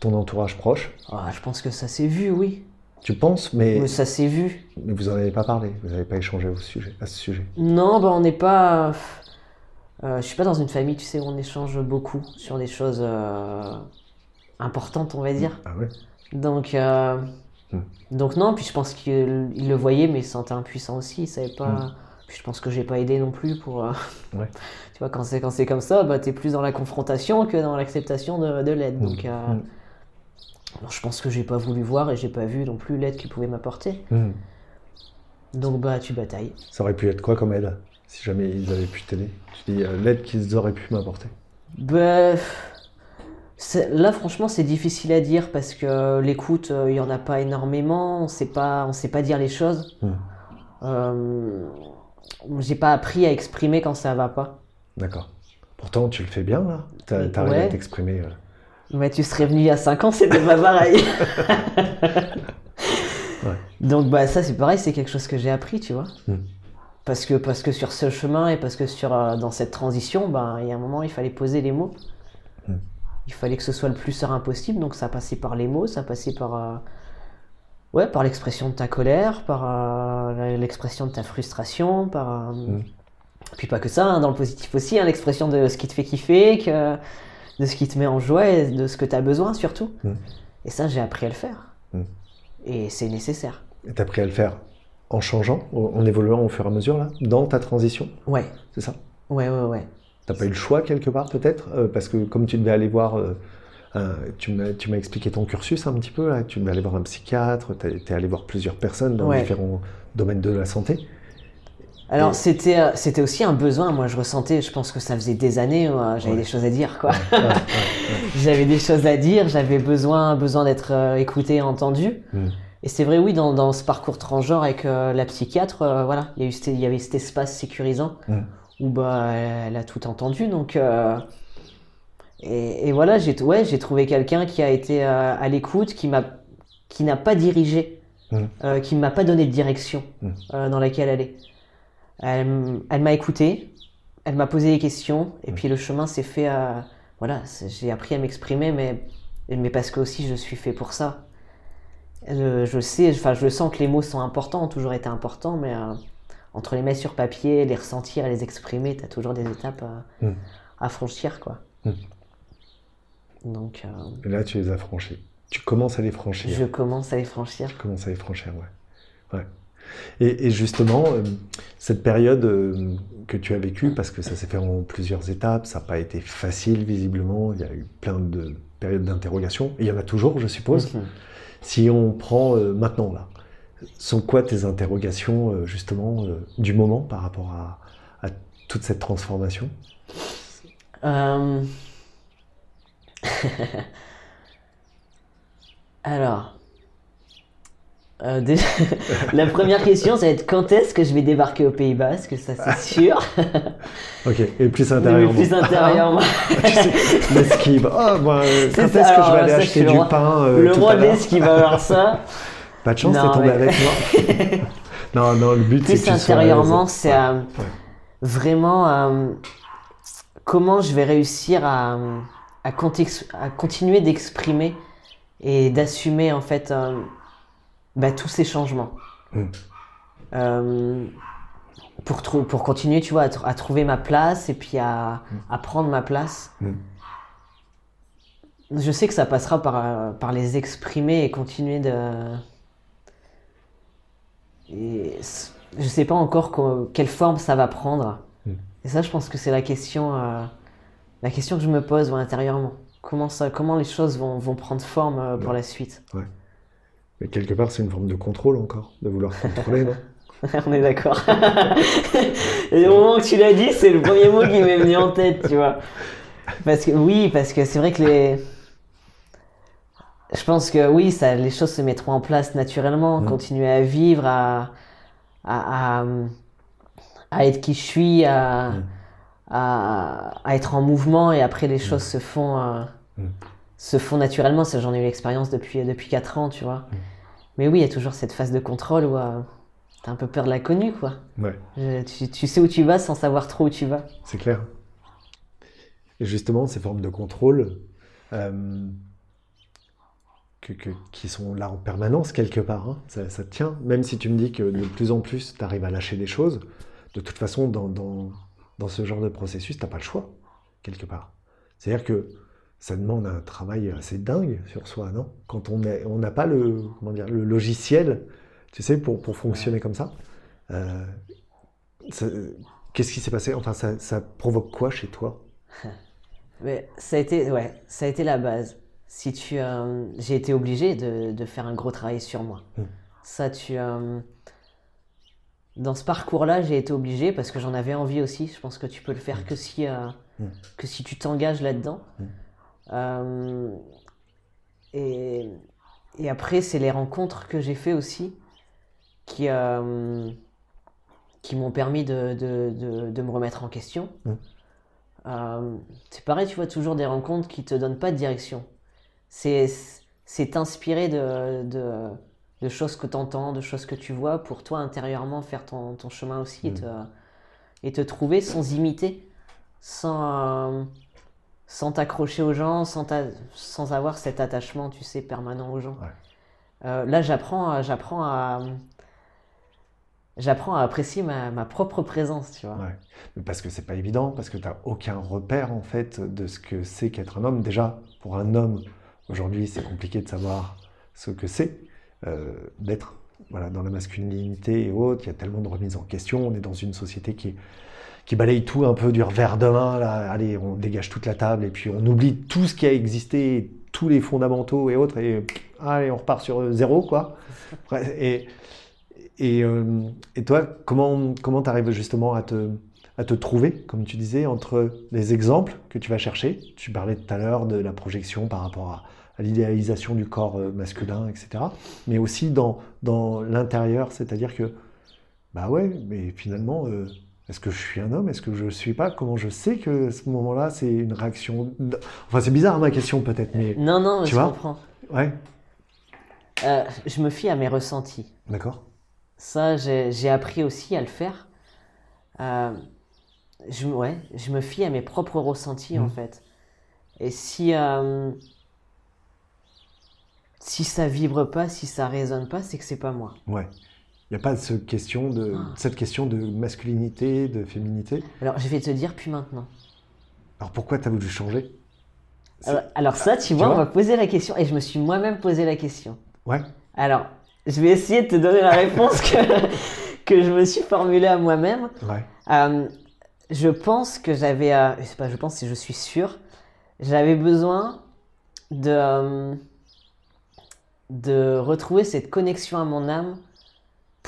Ton entourage proche? Ah, je pense que ça s'est vu, oui. Tu penses, mais, Mais ça s'est vu. mais vous n'en avez pas parlé, vous n'avez pas échangé au sujet, à ce sujet. Non, bah on n'est pas. euh, je suis pas dans une famille, tu sais, où on échange beaucoup sur des choses euh, importantes, on va dire. Ah ouais Donc, euh, Hmm. donc non. Puis je pense qu'il il le voyait, mais il se sentait impuissant aussi. Il savait pas. Hmm. Puis je pense que j'ai pas aidé non plus pour. euh, Ouais. *laughs* tu vois, quand c'est quand c'est comme ça, bah t'es plus dans la confrontation que dans l'acceptation de, de l'aide. Donc, euh, je pense que j'ai pas voulu voir et j'ai pas vu non plus l'aide qu'il pouvait m'apporter. Hmm. Donc bah tu batailles. Ça aurait pu être quoi comme aide Si jamais ils avaient pu t'aider? Tu dis euh, l'aide qu'ils auraient pu m'apporter. C'est- là, franchement, c'est difficile à dire parce que l'écoute, euh, il y en a pas énormément. On sait pas, on sait pas dire les choses. Hmm. Euh, j'ai pas appris à exprimer quand ça va pas. D'accord. Pourtant, tu le fais bien, là T'arrives Ouais. à t'exprimer. Mais tu serais venu il y a 5 ans, c'était pas pareil. *laughs* Donc bah ça c'est pareil, c'est quelque chose que j'ai appris, tu vois. Hmm. Parce que parce que sur ce chemin et parce que sur euh, dans cette transition, ben il y a un moment il fallait poser les mots. Hmm. Il fallait que ce soit le plus serein possible, donc ça passait par les mots, ça passait par euh, ouais par l'expression de ta colère, par euh, l'expression de ta frustration, par euh, Hmm. puis pas que ça, hein, dans le positif aussi, hein, l'expression de ce qui te fait kiffer, que, de ce qui te met en joie et de ce que tu as besoin surtout. Hmm. Et ça j'ai appris à le faire. Hmm. Et c'est nécessaire. Et t'as appris à le faire en changeant, en évoluant au fur et à mesure, là Dans ta transition Ouais, C'est ça ouais, ouais, ouais. T'as pas eu le choix quelque part peut-être Euh, Parce que comme tu devais aller voir, euh, un- tu m'as tu expliqué ton cursus un petit peu, là. tu devais aller voir un psychiatre, t'es es allé voir plusieurs personnes dans Ouais. différents domaines de la santé. Alors c'était euh, c'était aussi un besoin. Moi, je ressentais. Je pense que ça faisait des années. j'avais Ouais. des choses à dire, quoi. Ouais, ouais, ouais. *laughs* j'avais des choses à dire. J'avais besoin besoin d'être euh, écouté, et entendu. Mm. Et c'est vrai, oui, dans, dans ce parcours transgenre avec euh, la psychiatre, euh, voilà, il y a eu il y avait cet espace sécurisant Mm. où bah elle a tout entendu. Donc et, et voilà, j'ai ouais, j'ai trouvé quelqu'un qui a été à l'écoute, qui m'a qui n'a pas dirigé, Mm. qui m'a pas donné de direction dans laquelle aller. Elle, m'a écouté, elle m'a posé des questions, et Mm. puis le chemin s'est fait. euh, voilà, j'ai appris à m'exprimer, mais, mais parce que aussi je suis fait pour ça. Je, je sais, enfin je sens que les mots sont importants, ont toujours été importants, mais euh, entre les mettre sur papier, les ressentir et les exprimer, tu as toujours des étapes euh, Mm. à franchir, quoi. Mm. Donc euh, Et là, tu les as franchis. Tu commences à les franchir. je commence à les franchir. Tu commences à les franchir, ouais. ouais. Et, et justement, euh, cette période euh, que tu as vécue, parce que ça s'est fait en plusieurs étapes, ça n'a pas été facile visiblement, il y a eu plein de périodes d'interrogation, il y en a toujours, je suppose. Si on prend euh, maintenant, là, sont quoi tes interrogations, justement, du moment par rapport à, à toute cette transformation? Euh, *laughs* Alors, euh, déjà, *laughs* la première question, ça va être quand est-ce que je vais débarquer au Pays Basque Ça, c'est *laughs* sûr. Ok, et plus Mais intérieurement. plus intérieurement. *laughs* L'esquive. Ah, euh, C'est quand est-ce que je vais aller ça, acheter le du roi- pain euh, le roi à de l'heure? l'Est qui va avoir ça. Pas de chance, t'es tombé mais- avec moi. non, non, le but c'est que Plus intérieurement, c'est Ouais, euh, ouais. vraiment euh, comment je vais réussir à, à, contex- à continuer d'exprimer et d'assumer en fait bah, tous ces changements. Mm. Euh, pour, pour continuer, tu vois, à, tr- à trouver ma place et puis à, à prendre ma place. Mm. Je sais que ça passera par, euh, par les exprimer et continuer de. Et je sais pas encore co- quelle forme ça va prendre. Et ça, je pense que c'est la question, euh, la question que je me pose ouais, intérieurement. Comment, ça, comment les choses vont, vont prendre forme euh, pour Ouais. la suite? Mais quelque part, c'est une forme de contrôle encore, de vouloir contrôler, non *laughs* On est d'accord. *laughs* Et au moment où tu l'as dit, c'est le premier mot qui m'est venu en tête, tu vois. Parce que oui, parce que c'est vrai que les. Je pense que oui, ça, les choses se mettront en place naturellement, Mm. continuer à vivre, à, à, à, à être qui je suis, à, Mm. à, à être en mouvement, et après les choses se font, euh, Mm. Se font naturellement. Ça, j'en ai eu l'expérience depuis, depuis 4 ans, tu vois. Mm. Mais oui, il y a toujours cette phase de contrôle où euh, t'as un peu peur de l'inconnu, quoi. Ouais, Je- tu, tu sais où tu vas sans savoir trop où tu vas. c'est clair. Et justement, ces formes de contrôle, euh, que, que- qui sont là en permanence quelque part, hein, ça, ça tient, même si tu me dis que de plus en plus, tu arrives à lâcher des choses, de toute façon, dans, dans, dans ce genre de processus, tu n'as pas le choix, quelque part. C'est-à-dire que ça demande un travail assez dingue sur soi, non? Quand on est- on n'a pas le, comment dire, le logiciel, tu sais, pour, pour fonctionner comme ça. Euh, ça- Qu'est-ce qui s'est passé? Enfin, ça, ça provoque quoi chez toi? *laughs* Mais ça a été, ouais, ça a été la base. Si tu, euh, j'ai été obligé de, de faire un gros travail sur moi. Mm. Ça, tu, euh, dans ce parcours-là, j'ai été obligé parce que j'en avais envie aussi. Je pense que tu peux le faire que si, euh, Mm. que si tu t'engages là-dedans. Euh, et, et après, c'est les rencontres que j'ai fait aussi qui, euh, qui m'ont permis de, de, de, de me remettre en question. Euh, c'est pareil, tu vois, toujours des rencontres qui te donnent pas de direction. C'est, c'est t'inspirer de, de, de choses que tu entends, de choses que tu vois, pour toi intérieurement faire ton, ton chemin aussi et, Mm. te, et te trouver sans imiter, sans, sans t'accrocher aux gens, sans, sans avoir cet attachement, tu sais, permanent aux gens. Ouais. Euh, là, j'apprends, à- j'apprends à, j'apprends à apprécier ma, ma propre présence, tu vois. Ouais. Parce que c'est pas évident, parce que tu n'as aucun repère en fait de ce que c'est qu'être un homme. Déjà, pour un homme, aujourd'hui, c'est compliqué de savoir ce que c'est euh, d'être voilà, dans la masculinité et autres. Il y a tellement de remises en question. On est dans une société qui, qui balaye tout un peu du revers de main. Là. Allez, on dégage toute la table et puis on oublie tout ce qui a existé, tous les fondamentaux et autres. Et allez, on repart sur euh, zéro, quoi. *laughs* Et, Et, euh, et toi, comment comment t'arrives justement à te à te trouver, comme tu disais, entre les exemples que tu vas chercher? Tu parlais tout à l'heure de la projection par rapport à, à l'idéalisation du corps euh, masculin, etc. Mais aussi dans, dans l'intérieur, c'est-à-dire que, bah ouais, mais finalement, euh, est-ce que je suis un homme? Est-ce que je ne suis pas? Comment je sais que ce moment-là, c'est une réaction Enfin, c'est bizarre ma question peut-être, mais Non, non, Tu je vois? comprends. ouais, Euh, je me fie à mes ressentis. d'accord. Ça, j'ai appris aussi à le faire. Euh, je, me- ouais, je me fie à mes propres ressentis, en Mhm. fait. Et si, euh, si ça vibre pas, si ça résonne pas, c'est que c'est pas moi. Ouais. Il n'y a pas de ce question de, Ah. cette question de masculinité, de féminité. Alors, je vais te dire puis maintenant. Alors pourquoi tu as voulu changer? C'est- Alors, alors ça, tu vois, vois on m'a posé la question et je me suis moi-même posé la question. Ouais, Alors, je vais essayer de te donner la réponse que, *laughs* que je me suis formulée à moi-même. ouais, Euh, je pense que j'avais, euh, je sais pas, je pense si je suis sûr, j'avais besoin de euh, de retrouver cette connexion à mon âme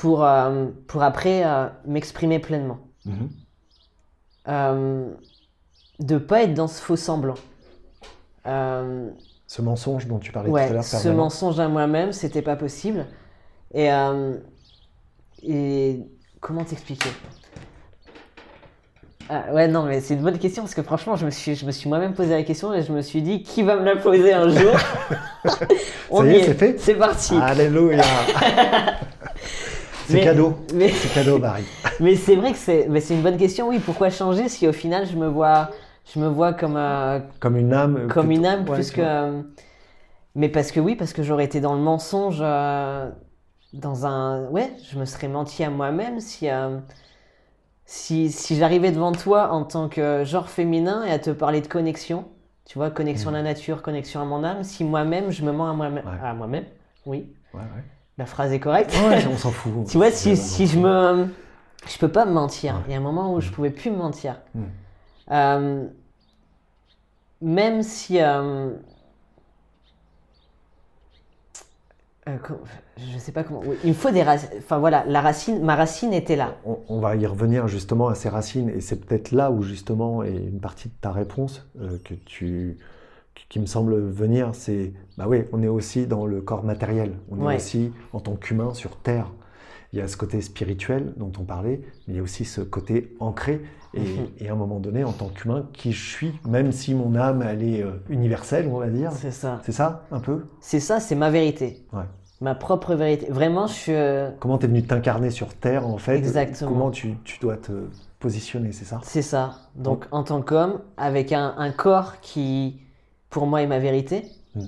pour euh, pour après euh, m'exprimer pleinement. Mhm. Euh, de pas être dans ce faux semblant. Euh, Ce mensonge dont tu parlais tout à l'heure. ce permanent. mensonge à moi-même, c'était pas possible. Et, et comment t'expliquer? Ah, Ouais, non, mais c'est une bonne question parce que franchement, je me suis, je me suis moi-même posé la question et je me suis dit, qui va me la poser un jour? *laughs* On Ça y est, c'est fait? C'est parti. Alléluia *laughs* C'est cadeau. Mais, C'est cadeau, Barry. *laughs* mais c'est vrai que c'est, mais c'est une bonne question. Oui, pourquoi changer si au final je me vois, je me vois comme, euh, Comme une âme. comme plutôt- une âme ouais, plus que. euh, Mais parce que oui, parce que j'aurais été dans le mensonge, euh, dans un. Ouais, je me serais menti à moi-même si. euh, Si, si j'arrivais devant toi en tant que genre féminin et à te parler de connexion, tu vois, connexion à la nature, connexion à mon âme, si moi-même je me mens à moi-même, Ouais. à moi-même, oui, Ouais, ouais. La phrase est correcte. Ouais, on s'en fout. *laughs* Tu vois, si, je me. Je peux pas me mentir. Ouais. Il y a un moment où je pouvais plus me mentir. Mm. Euh, même si. euh, euh, je sais pas comment. oui, il me faut des racines. Enfin voilà, la racine, ma racine était là. On, on va y revenir justement à ces racines et c'est peut-être là où justement est une partie de ta réponse euh, que tu qui- me semble venir, c'est bah oui, on est aussi dans le corps matériel, on Ouais. est aussi en tant qu'humain sur terre. Il y a ce côté spirituel dont on parlait, mais il y a aussi ce côté ancré et, Mhm. et à un moment donné, en tant qu'humain, qui je suis, même si mon âme elle est euh, universelle, on va dire. C'est ça. C'est ça un peu? C'est ça, c'est ma vérité. Ouais. Ma propre vérité. Vraiment, je suis. euh, Comment tu es venu t'incarner sur Terre, en fait? Exactement. Comment tu, tu dois te positionner, c'est ça? C'est ça. Donc, en tant qu'homme, avec un, un corps qui, pour moi, est ma vérité, Mm.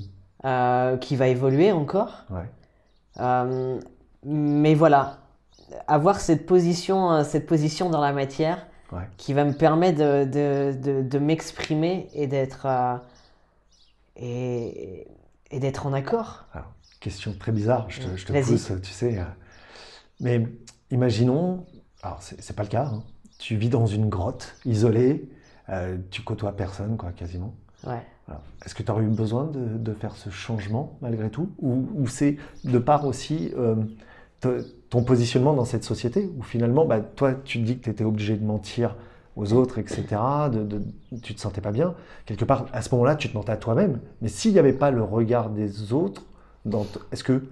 euh, qui va évoluer encore. Ouais. Euh, mais voilà, avoir cette position, euh, cette position dans la matière Ouais. qui va me permettre de, de, de, de m'exprimer et d'être euh, et, et d'être en accord. Alors, question très bizarre, je te, je te pousse, tu sais. Mais imaginons, alors c'est pas le cas, hein, tu vis dans une grotte, isolée, tu côtoies personne, quoi, quasiment. Ouais. Voilà. Est-ce que tu aurais eu besoin de, de faire ce changement malgré tout? Ou, ou c'est de part aussi euh, te- ton positionnement dans cette société Où finalement, bah, toi, tu te dis que tu étais obligé de mentir aux autres, etc. De, de, tu te sentais pas bien. Quelque part, à ce moment-là, tu te mentais à toi-même. Mais s'il n'y avait pas le regard des autres, est-ce que,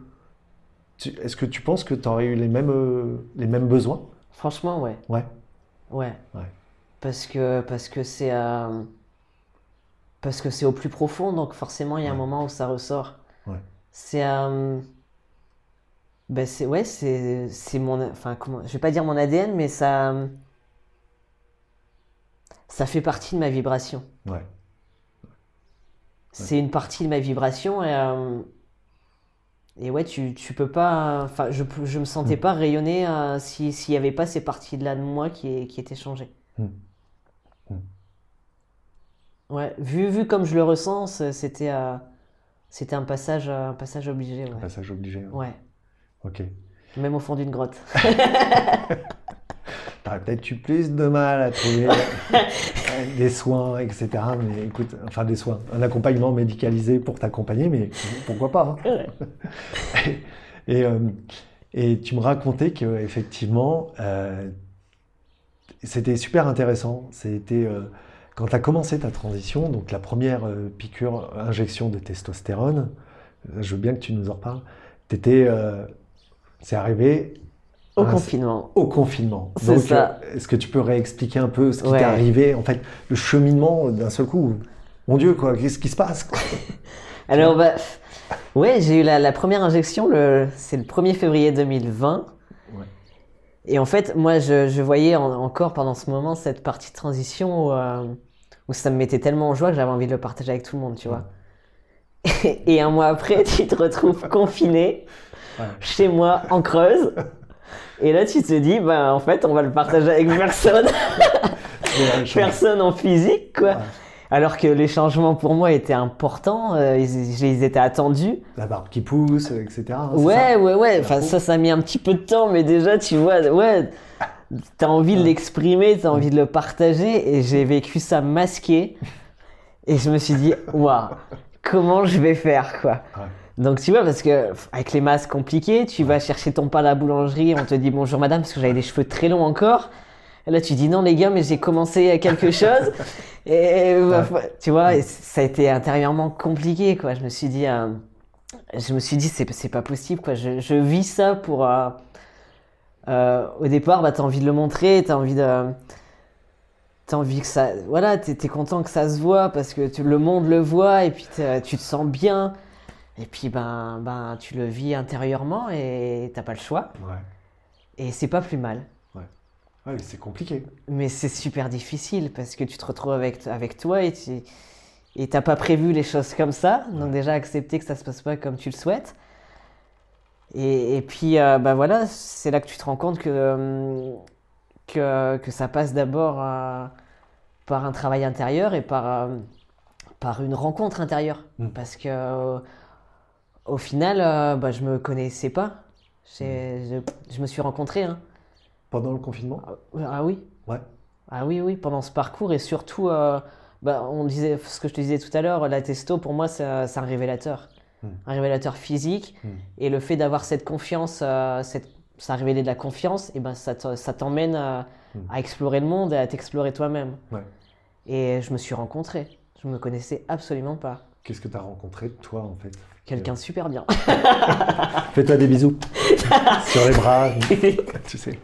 tu- est-ce que tu penses que tu aurais eu les mêmes, euh, les mêmes besoins? Franchement, ouais. Ouais. Ouais. Ouais. Parce que parce que c'est euh, parce que c'est au plus profond, donc forcément il y a un moment où ça ressort. Ouais. C'est euh, ben c'est ouais c'est c'est mon enfin comment je vais pas dire mon ADN mais ça ça fait partie de ma vibration. Ouais. C'est une partie de ma vibration et euh, et ouais tu tu peux pas enfin je je me sentais Mm. pas rayonner euh, si s'il y avait pas ces parties là de moi qui qui étaient changées. Mm. Ouais, vu, vu comme je le ressens, c'était euh, c'était un passage, euh, un passage obligé. Ouais. Passage obligé. hein. ouais, Ok. même au fond d'une grotte. *laughs* T'aurais peut-être eu plus de mal à trouver euh, *laughs* des soins, etc. Mais écoute, enfin des soins, un accompagnement médicalisé pour t'accompagner, mais pourquoi pas hein. Ouais. *laughs* Et, euh, Et tu me racontais que effectivement, euh, c'était super intéressant. C'était euh, quand tu as commencé ta transition, donc la première euh, piqûre, injection de testostérone. Je veux bien que tu nous en reparles. T'étais, euh, c'est arrivé Au Ah, confinement. au confinement. C'est Donc, ça. euh, est-ce que tu peux réexpliquer un peu ce qui Ouais. t'est arrivé, en fait, le cheminement euh, d'un seul coup? Mon Dieu, quoi, qu'est-ce qui se passe quoi? *laughs* Alors, bah, ouais, j'ai eu la, la première injection, le, c'est le 1er février 2020. Et en fait, moi, je, je voyais en- encore pendant ce moment cette partie de transition où, euh, où ça me mettait tellement en joie que j'avais envie de le partager avec tout le monde, tu vois. Et un mois après, *laughs* tu te retrouves confiné Ouais. chez moi en Creuse. Et là, tu te dis, ben, en fait, on va le partager avec *laughs* personne, personne en physique, quoi. Ouais. Alors que les changements pour moi étaient importants, euh, ils, ils étaient attendus. La barbe qui pousse, euh, etc. hein, Ouais, ouais, ouais. Enfin, ça, ça a mis un petit peu de temps, mais déjà, tu vois, ouais, t'as envie de l'exprimer, t'as envie de le partager, et j'ai vécu ça masqué. Et je me suis dit, *laughs* waouh, comment je vais faire, quoi? Ouais. Donc, tu vois, parce que avec les masques compliqués, tu vas chercher ton pain à la boulangerie, on te dit bonjour madame, parce que j'avais des cheveux très longs encore. Et là, tu dis non, les gars, mais j'ai commencé quelque *laughs* chose. Et bah, tu vois, et ça a été intérieurement compliqué, quoi. Je me suis dit, euh, je me suis dit, c'est, pas possible, quoi. Je, je vis ça pour. euh, euh, au départ, bah, t'as envie de le montrer, t'as envie de. T'as envie que ça. Voilà, t'es, content que ça se voit parce que tu- le monde le voit et puis tu te sens bien. Et puis, ben, ben, tu le vis intérieurement et t'as pas le choix. Ouais. Et c'est pas plus mal. Ouais, mais c'est compliqué. Mais c'est super difficile parce que tu te retrouves avec, avec toi et tu et t'as pas prévu les choses comme ça. Donc déjà accepter que ça se passe pas comme tu le souhaites. Et, et puis euh, bah voilà, c'est là que tu te rends compte que, euh, que, que ça passe d'abord euh, par un travail intérieur et par, euh, par une rencontre intérieure. Mm. Parce que au final, bah, je me connaissais pas. J'ai- je, je me suis rencontré. Hein. Pendant le confinement? Ah oui, Ouais. ah oui, oui, pendant ce parcours et surtout, euh, bah, on disait ce que je te disais tout à l'heure, la testo pour moi c'est un révélateur, Hmm. un révélateur physique Hmm. et le fait d'avoir cette confiance, euh, cette, ça a révélé de la confiance et ben ça te- ça t'emmène à, Hmm. à explorer le monde et à t'explorer toi-même. Ouais. Et je me suis rencontré, je me connaissais absolument pas, Qu'est-ce que tu as rencontré, toi, en fait? Quelqu'un super bien. *laughs* Fais-toi des bisous. *laughs* Sur les bras. *laughs* tu sais.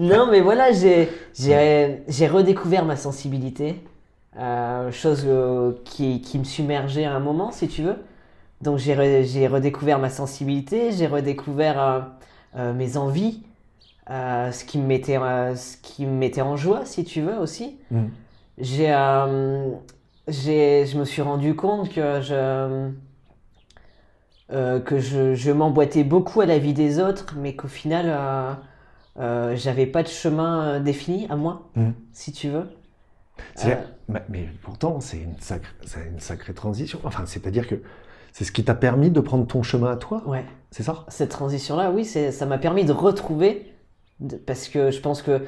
Non, mais voilà, j'ai, redécouvert ma sensibilité, euh, chose euh, qui, qui me submergeait à un moment, si tu veux. Donc j'ai, re- redécouvert ma sensibilité, j'ai redécouvert euh, mes envies, ce, qui me mettait, ce qui me mettait en joie, si tu veux, aussi. Mm. J'ai, j'ai, je me suis rendu compte que je, euh, que je, je m'emboîtais beaucoup à la vie des autres, mais qu'au final, euh, euh, j'avais pas de chemin défini à moi, Mm. si tu veux. Mais, mais pourtant, c'est une, sacrée, c'est une sacrée transition. Enfin, c'est-à-dire que c'est ce qui t'a permis de prendre ton chemin à toi, Ouais, c'est ça? Cette transition-là, oui, ça m'a permis de retrouver, de- parce que je pense que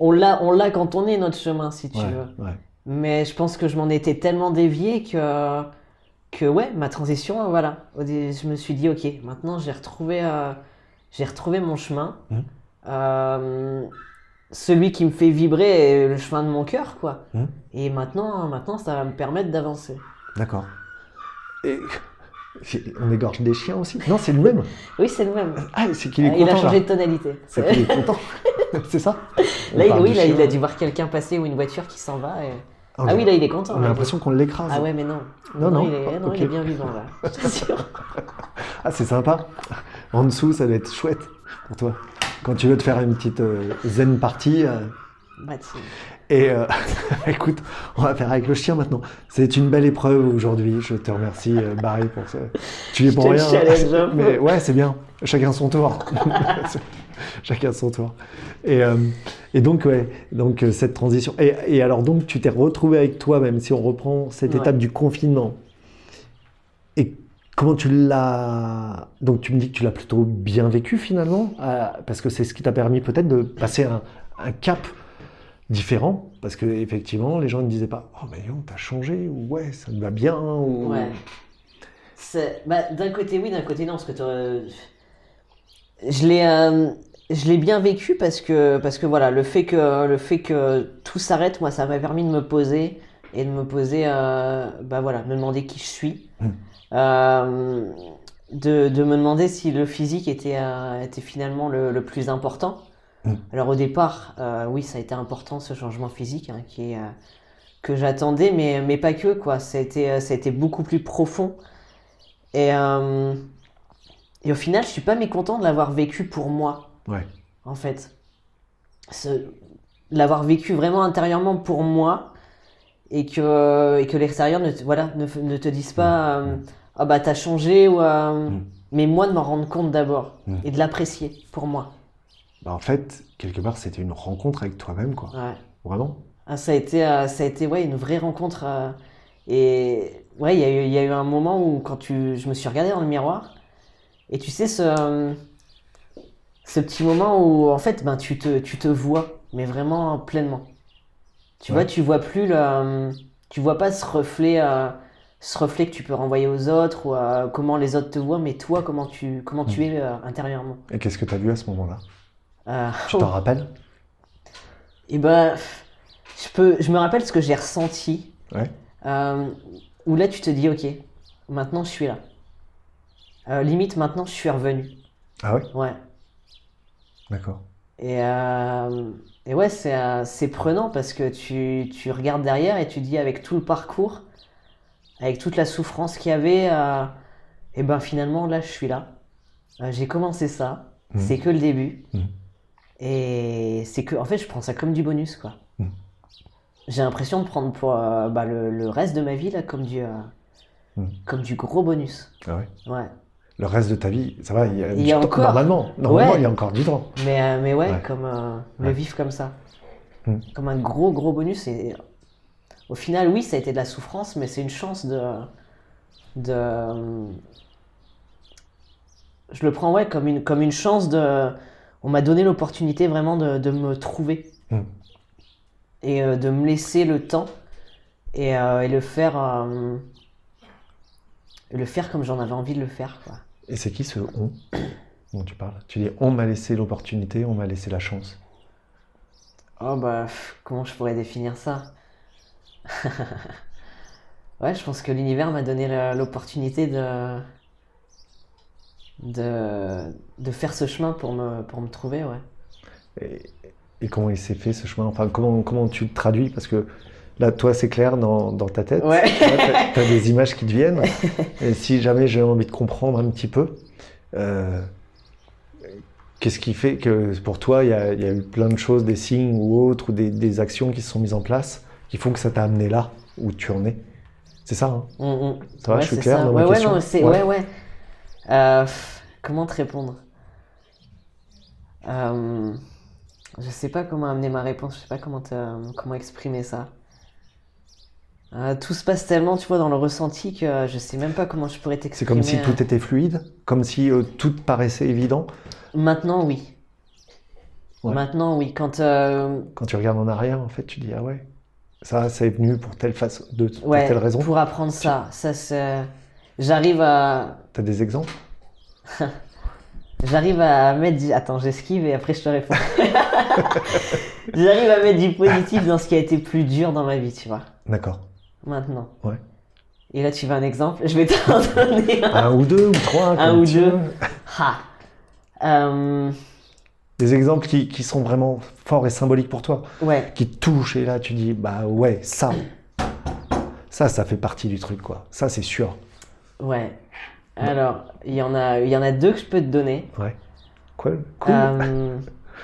on l'a, on l'a quand on est notre chemin, si tu ouais, veux. ouais. Mais je pense que je m'en étais tellement dévié que, que ouais, ma transition, voilà. Je me suis dit, ok, maintenant j'ai retrouvé, euh, j'ai retrouvé mon chemin. Mhm. Euh, celui qui me fait vibrer est le chemin de mon cœur, quoi. Mhm. Et maintenant, maintenant, ça va me permettre d'avancer. D'accord. Et on égorge des chiens aussi? Non, c'est le même. Oui, c'est le même. Ah, c'est qu'il est Euh, il content. a changé là. de tonalité. C'est qu'il est *laughs* content. *laughs* c'est ça? Là, il, oui, il a dû voir quelqu'un passer ou une voiture qui s'en va. et- On Ah oui, là, il est content. On a l'impression qu'on l'écrase. Ah ouais, mais non. Non, non. il est, non, Ok. il est bien vivant, là. *laughs* Je t'assure. Ah, c'est sympa. En dessous, ça doit être chouette pour toi. Quand tu veux te faire une petite euh, zen party. euh, Bah, et euh, *laughs* écoute, on va faire avec le chien maintenant. C'est une belle épreuve aujourd'hui. Je te remercie, euh, Barry, pour ça. Tu es pour rien. hein. challenge. *laughs* Mais ouais, c'est bien. Chacun son tour. *laughs* Chacun son tour. Et, euh, et donc, ouais, donc euh, cette transition. Et, et alors, donc, tu t'es retrouvé avec toi, même si on reprend cette Ouais. étape du confinement. Et comment tu l'as. Donc, tu me dis que tu l'as plutôt bien vécu finalement, euh, parce que c'est ce qui t'a permis peut-être de passer un, un cap différent. Parce que effectivement, les gens ne disaient pas Oh, mais non, t'as changé, ou ouais, ça te va bien, ou. Ouais. Bah, d'un côté, oui, d'un côté, non, parce que t'aurais- je l'ai euh, je l'ai bien vécu parce que parce que voilà le fait que le fait que tout s'arrête moi ça m'a permis de me poser et de me poser euh, bah voilà me demander qui je suis Mm. Euh, de, de me demander si le physique était euh, était finalement le, le plus important Mm. alors au départ oui ça a été important ce changement physique hein, qui est que j'attendais mais mais pas que quoi ça a été ça a été beaucoup plus profond et et au final je suis pas mécontent de l'avoir vécu pour moi Ouais. en fait. L'avoir vécu vraiment intérieurement pour moi et que, et que l'extérieur ne, te- voilà, ne, ne te dise pas euh, Ah bah t'as changé, ou, euh, Mm. mais moi de m'en rendre compte d'abord Mm. et de l'apprécier pour moi. Bah, en fait, quelque part, c'était une rencontre avec toi-même, quoi. Ouais. Vraiment. Ah, ça a été, euh, ça a été ouais, une vraie rencontre. et ouais, il y, a eu- il y a eu un moment où quand tu, je me suis regardé dans le miroir et tu sais ce, ce petit moment où en fait ben, tu, te, tu te vois, mais vraiment pleinement. Tu Ouais. vois, tu vois plus le, tu vois pas ce reflet, euh, ce reflet que tu peux renvoyer aux autres ou euh, comment les autres te voient, mais toi comment tu, comment tu es euh, intérieurement. Et qu'est-ce que tu as vu à ce moment-là? Tu t'en rappelles? Et ben, je peux, je me rappelle ce que j'ai ressenti. Ouais. Où là, tu te dis, ok, maintenant je suis là. Euh, limite, maintenant je suis revenu. Ah ouais? Ouais. D'accord. Et, euh, et ouais, c'est euh, c'est prenant parce que tu, tu regardes derrière et tu dis, avec tout le parcours, avec toute la souffrance qu'il y avait, euh, et ben finalement, là, je suis là. Euh, j'ai commencé ça. Mhm. C'est que le début. Mhm. Et c'est que, en fait, je prends ça comme du bonus, quoi. Mhm. J'ai l'impression de prendre pour bah, le, le reste de ma vie, là, comme du, comme du gros bonus. Ah ouais? Ouais. Le reste de ta vie, ça va, il y a, Il y du a temps- encore. Normalement, normalement Ouais. il y a encore du temps. Mais, euh, mais ouais, Ouais. comme euh, le Ouais. vivre comme ça. Hmm. Comme un gros, gros bonus. Et au final, oui, ça a été de la souffrance, mais c'est une chance de. de je le prends, ouais, comme une, comme une chance de. On m'a donné l'opportunité vraiment de, de me trouver. Hmm. Et euh, de me laisser le temps. Et, euh, et le faire. Le faire comme j'en avais envie de le faire, quoi. Et c'est qui ce on dont tu parles? Tu dis on m'a laissé l'opportunité, on m'a laissé la chance. Oh bah, comment je pourrais définir ça? *laughs* Ouais, je pense que l'univers m'a donné l'opportunité de... de de faire ce chemin pour me pour me trouver, ouais. Et, et comment il s'est fait ce chemin? Enfin, comment, comment tu le traduis? Parce que là, toi, c'est clair dans, dans ta tête. Ouais. tu as, *laughs* des images qui te viennent. Et si jamais j'ai envie de comprendre un petit peu, euh, qu'est-ce qui fait que pour toi, il y, a, il y a eu plein de choses, des signes ou autres, ou des, des actions qui se sont mises en place, qui font que ça t'a amené là où tu en es? C'est ça, hein? Mm, mm. Ça Ouais, je suis clair ça. dans ouais, ma question? non, Ouais. ouais, ouais. Euh, comment te répondre? Euh, Je sais pas comment amener ma réponse. Je sais pas comment te- comment exprimer ça. Euh, tout se passe tellement, tu vois, dans le ressenti que je sais même pas comment je pourrais C'est t'exprimer. comme si euh. tout était fluide, comme si euh, tout paraissait évident. Maintenant, oui. Ouais. Maintenant, oui. Quand euh, Quand tu regardes en arrière, en fait, tu dis ah ouais, ça, ça est venu pour telle façon, de ouais, telle raison. pour apprendre ça, ça c'est. J'arrive à, T'as des exemples? *laughs* J'arrive à mettre. du- Attends, j'esquive et après je te réponds. *laughs* j'arrive à mettre du positif dans ce qui a été plus dur dans ma vie, tu vois. D'accord. Maintenant. Ouais. Et là, tu veux un exemple? Je vais *laughs* t'en donner un. Un ou deux ou trois. Un ou deux. *laughs* Ha. Euh, Des exemples qui, qui sont vraiment forts et symboliques pour toi, ouais. qui te touchent et là tu dis bah ouais ça, ça ça fait partie du truc quoi. Ça c'est sûr. Ouais. Alors, il y en a, il y en a deux que je peux te donner. Ouais. Cool. Cool. Euh,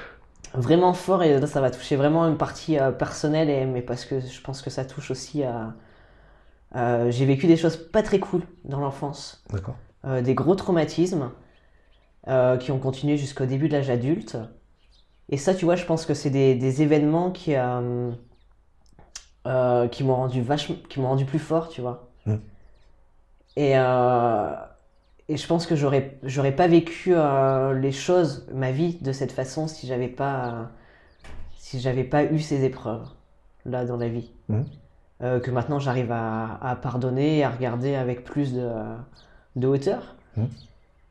*laughs* vraiment fort et là, ça va toucher vraiment une partie euh, personnelle et, mais parce que je pense que ça touche aussi à euh, j'ai vécu des choses pas très cool dans l'enfance D'accord. Euh, des gros traumatismes euh, qui ont continué jusqu'au début de l'âge adulte et ça tu vois je pense que c'est des, des événements qui qui m'ont rendu vachement qui m'ont rendu plus fort tu vois Mm. et et je pense que j'aurais j'aurais pas vécu les choses, ma vie de cette façon si j'avais pas si j'avais pas eu ces épreuves là dans la vie. Mhm. Euh, que maintenant j'arrive à, à pardonner et à regarder avec plus de, de hauteur. Mhm.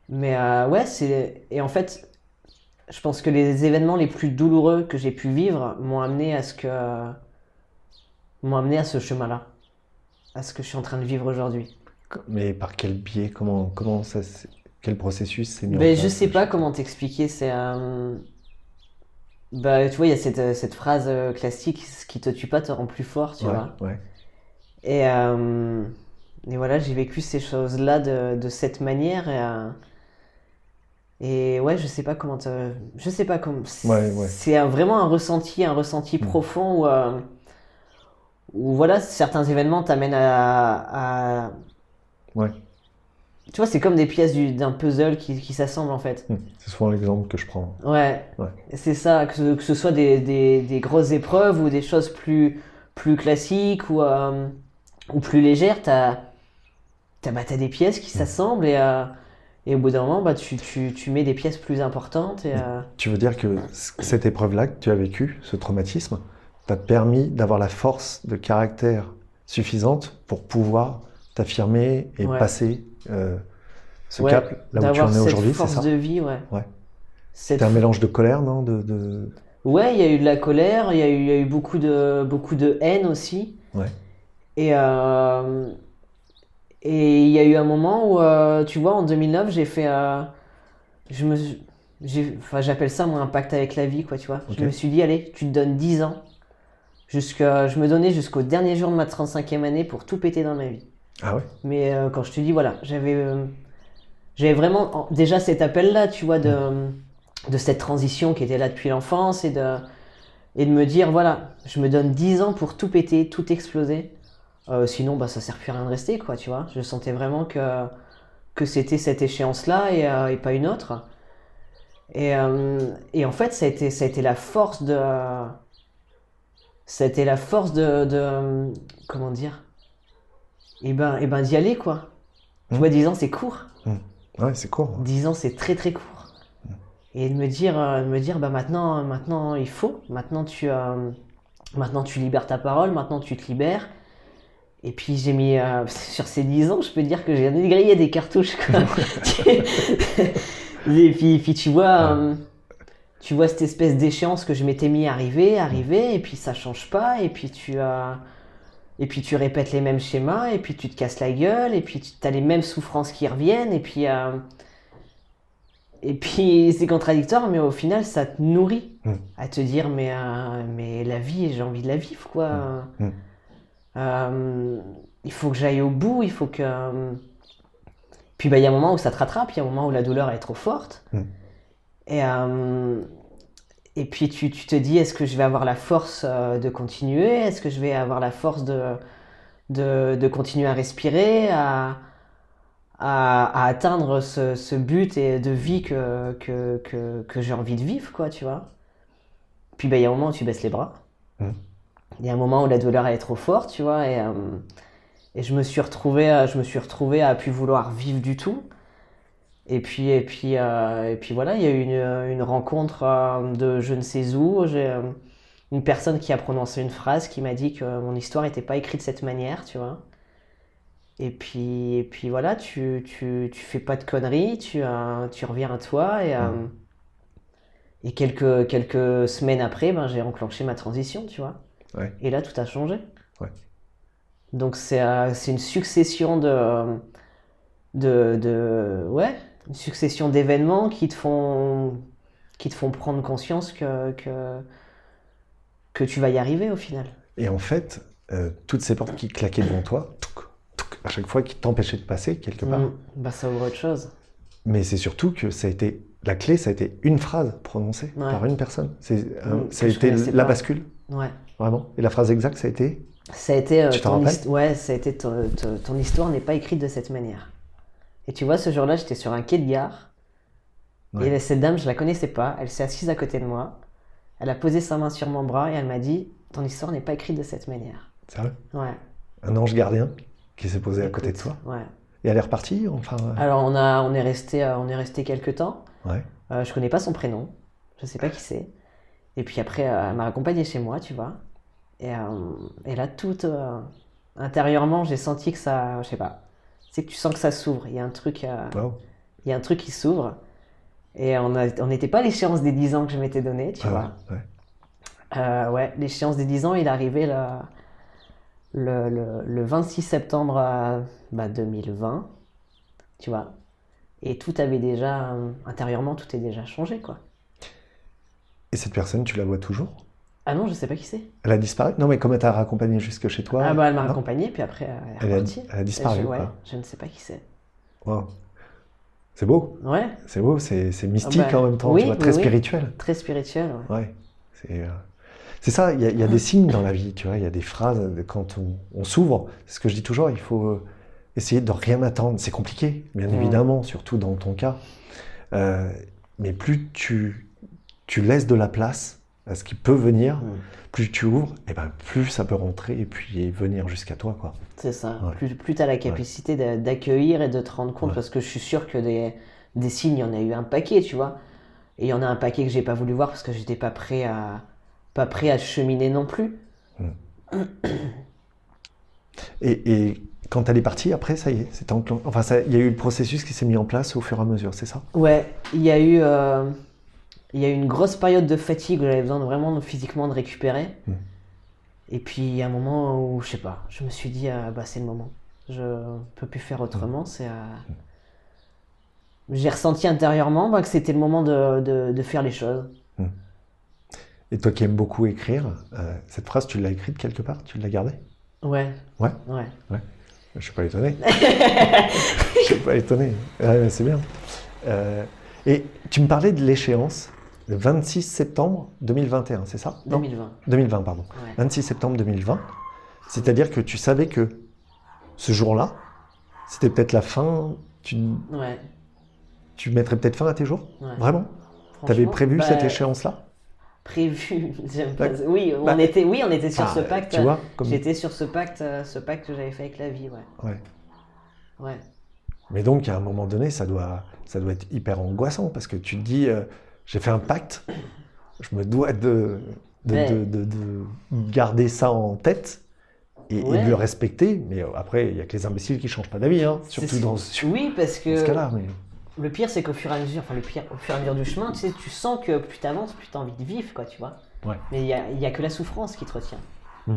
Mais euh, ouais, c'est et en fait je pense que les événements les plus douloureux que j'ai pu vivre m'ont amené à ce que m'ont amené à ce chemin-là, à ce que je suis en train de vivre aujourd'hui. Mais par quel biais Comment, comment ça Quel processus s'est mis en Ben, place je sais pas comment t'expliquer. C'est euh, bah tu vois il y a cette, euh, cette phrase euh, classique ce qui te tue pas te rend plus fort tu Ouais, vois. ouais. Et, euh, et voilà, j'ai vécu ces choses-là de, de cette manière. Et, euh, et ouais, je sais pas comment te... Je sais pas comment... c'est- Ouais, ouais. C'est un- vraiment un ressenti, un ressenti Mm. profond où, euh, où voilà, certains événements t'amènent à, à- Ouais. Tu vois, c'est comme des pièces du- d'un puzzle qui, qui s'assemblent en fait. Hmm. C'est souvent l'exemple que je prends. Ouais, Ouais. c'est ça, que ce, que ce soit des, des, des grosses épreuves ou des choses plus, plus classiques ou, euh, ou plus légères, t'as as, bah, t'as des pièces qui s'assemblent et, euh, et au bout d'un moment, bah, tu, tu, tu mets des pièces plus importantes. Et, euh, Tu veux dire que cette épreuve-là que tu as vécue, ce traumatisme, t'a permis d'avoir la force de caractère suffisante pour pouvoir t'affirmer et Ouais. passer euh, ce Ouais, cap là où tu en es aujourd'hui, c'est force ça de vie, ouais. Ouais. Cette C'était un mélange de colère, non de, de- Ouais, il y a eu de la colère, il y a eu, il y a eu beaucoup, de, beaucoup de haine aussi. Ouais. Et, euh, et il y a eu un moment où, euh, tu vois, en 2009, j'ai fait. euh, je me, suis- j'ai, enfin, j'appelle ça moi un pacte avec la vie, quoi, tu vois. Je me suis dit, allez, tu te donnes 10 ans. Jusqu'à, je me donnais jusqu'au dernier jour de ma 35e année pour tout péter dans ma vie. Ah ouais Mais euh, quand je te dis, voilà, j'avais euh, j'avais vraiment en- déjà cet appel-là, tu vois, de, de cette transition qui était là depuis l'enfance et de, et de me dire, voilà, je me donne 10 ans pour tout péter, tout exploser. Euh, sinon, bah, ça sert plus à rien de rester, quoi, tu vois. Je sentais vraiment que, que c'était cette échéance-là et, euh, et pas une autre. Et, euh, et en fait, ça a été, ça a été la force de. Ça a été la force de. de comment dire Et ben, et ben d'y aller, quoi. Tu Mhm. vois, 10 ans, c'est court. Ouais, c'est court. 10 ans, c'est très très court. Et de me dire, euh, de me dire bah maintenant, maintenant il faut, maintenant tu, euh, maintenant tu libères ta parole, maintenant tu te libères. Et puis j'ai mis, euh, *laughs* sur ces 10 ans, je peux dire que j'ai grillé des cartouches. Quoi. *laughs* et puis, puis tu vois, tu vois cette espèce d'échéance que je m'étais mis à arriver, arriver, et puis ça change pas, et puis tu as. Et puis tu répètes les mêmes schémas, et puis tu te casses la gueule, et puis tu as les mêmes souffrances qui reviennent, et puis, euh, et puis *laughs* c'est contradictoire, mais au final ça te nourrit Mm. à te dire mais, euh, mais la vie, j'ai envie de la vivre quoi. Mm. Euh, il faut que j'aille au bout, il faut que. Puis bah, il y a un moment où ça te rattrape, il y a un moment où la douleur est trop forte. Mm. Et, et puis tu, tu te dis, est-ce que je vais avoir la force euh, de continuer? Est-ce que je vais avoir la force de, de, de continuer à respirer, à, à, à atteindre ce, ce but et de vie que, que, que, que j'ai envie de vivre, quoi, tu vois? Puis bah, il y a un moment où tu baisses les bras. Mhm. Il y a un moment où la douleur elle est trop forte, tu vois, et, euh, et je me suis retrouvé, euh, je me suis retrouvé à plus vouloir vivre du tout. Et puis, et puis, euh, et puis voilà, il y a eu une, une rencontre euh, de je ne sais où. J'ai euh, une personne qui a prononcé une phrase qui m'a dit que mon histoire n'était pas écrite de cette manière, tu vois. Et puis, et puis voilà, tu, tu, tu fais pas de conneries, tu, euh, tu reviens à toi. Et, euh, et quelques, quelques semaines après, ben, j'ai enclenché ma transition, tu vois. Ouais. Et là, tout a changé. Ouais. Donc c'est euh, c'est une succession de, de, de ouais, une succession d'événements qui te font qui te font prendre conscience que, que que tu vas y arriver au final. Et en fait, euh, toutes ces portes qui claquaient devant toi, touc, touc, à chaque fois qui t'empêchaient de passer quelque part. Mm. Bah ça ouvre autre chose. Mais c'est surtout que ça a été la clé, ça a été une phrase prononcée Ouais. par une personne. C'est, un- Mm, ça a été la pas. bascule, Ouais. vraiment. Et la phrase exacte, ça a été. Ça a été euh, Tu ton, ouais, ça a été ton, ton- ton histoire n'est pas écrite de cette manière. Et tu vois, ce jour-là, j'étais sur un quai de gare. Ouais. Et cette dame, je la connaissais pas. Elle s'est assise à côté de moi. Elle a posé sa main sur mon bras et elle m'a dit Ton histoire n'est pas écrite de cette manière. Sérieux? Ouais. Un ange gardien qui s'est posé à côté de toi? Ouais. Et elle est repartie enfin, euh, Alors, on, a, on est resté, euh, on est resté quelques temps. Ouais. Euh, je connais pas son prénom. Je sais pas qui c'est. Et puis après, euh, elle m'a accompagné chez moi, tu vois. Et, et là, tout intérieurement, j'ai senti que ça, je sais pas. C'est que tu sens que ça s'ouvre. Il y a un truc, euh, il y a un truc qui s'ouvre. Et on n'était pas à l'échéance des 10 ans que je m'étais donné, tu Ah vois. ouais. Euh, ouais, l'échéance des 10 ans, il est arrivé le, le, le, le 26 septembre euh, bah, 2020, tu vois. Et tout avait déjà, intérieurement, tout est déjà changé, quoi. Et cette personne, tu la vois toujours? Ah non, je sais pas qui c'est. Elle a disparu Non, mais comme elle t'a raccompagné jusque chez toi ah bah elle m'a non raccompagné, puis après elle est Elle a, elle a disparu, je, quoi. je ne sais pas qui c'est. Wow. C'est beau, Ouais, c'est beau, c'est c'est mystique Ah bah, en même temps, oui, tu vois, oui, très oui. spirituel. très spirituel. ouais. Ouais, c'est euh, c'est ça, il y, a- il y a des signes dans la vie, tu vois, il y a des phrases, euh, quand on, on s'ouvre, c'est ce que je dis toujours, il faut euh, essayer de rien attendre. C'est compliqué, bien Mm. évidemment, surtout dans ton cas. Euh, mais plus tu, tu laisses de la place à ce qui peut venir, plus tu ouvres, et ben plus ça peut rentrer et puis venir jusqu'à toi, quoi. C'est ça. Ouais. Plus, plus tu as la capacité d'a- d'accueillir et de te rendre compte, Ouais. parce que je suis sûr que des, des signes, il y en a eu un paquet, tu vois. Et il y en a un paquet que j'ai pas voulu voir parce que j'étais pas prêt à pas prêt à cheminer non plus. Et, et quand elle est partie, après, ça y est, c'était enclen- Enfin, il y a eu le processus qui s'est mis en place au fur et à mesure, c'est ça? Ouais, il y a eu euh, il y a eu une grosse période de fatigue où j'avais besoin de vraiment physiquement de récupérer. Mm. Et puis il y a un moment où je sais pas, je me suis dit ah, bah c'est le moment. Je peux plus faire autrement, c'est euh, j'ai ressenti intérieurement bah, que c'était le moment de, de, de faire les choses. Et toi qui aimes beaucoup écrire, euh, cette phrase, tu l'as écrite quelque part? Tu l'as gardée? Ouais. Ouais? Ouais. Je suis pas étonné. *laughs* Je suis pas étonné. Ouais, c'est bien. Euh, et tu me parlais de l'échéance, le 26 septembre 2021, c'est ça? Non 2020. 2020, pardon. Ouais. 26 septembre 2020. C'est-à-dire que tu savais que ce jour-là, c'était peut-être la fin. Tu, Ouais. tu mettrais peut-être fin à tes jours? Ouais. Vraiment? T'avais Franchement, prévu bah, cette échéance-là? Prévu. *laughs* Bah, Oui, on bah, était, oui, on était sur Ah, ce pacte. Tu vois comme... J'étais sur ce pacte, euh, ce pacte que j'avais fait avec la vie, ouais. Ouais. Ouais. Mais donc, à un moment donné, ça doit, ça doit être hyper angoissant parce que tu te dis, euh, j'ai fait un pacte, je me dois de, de, Ouais. de- de- de garder ça en tête et, de le respecter. Mais euh, après, il y a que les imbéciles qui changent pas d'avis, hein, surtout dans, ce- Oui, parce que cas-là. Mais... le pire, c'est qu'au fur et à mesure, enfin le pire, au fur et à mesure du chemin, tu sais, tu sens que plus t'avances, plus t'as envie de vivre, quoi, tu vois. Ouais. Mais il y a, y a que la souffrance qui te retient, Mm.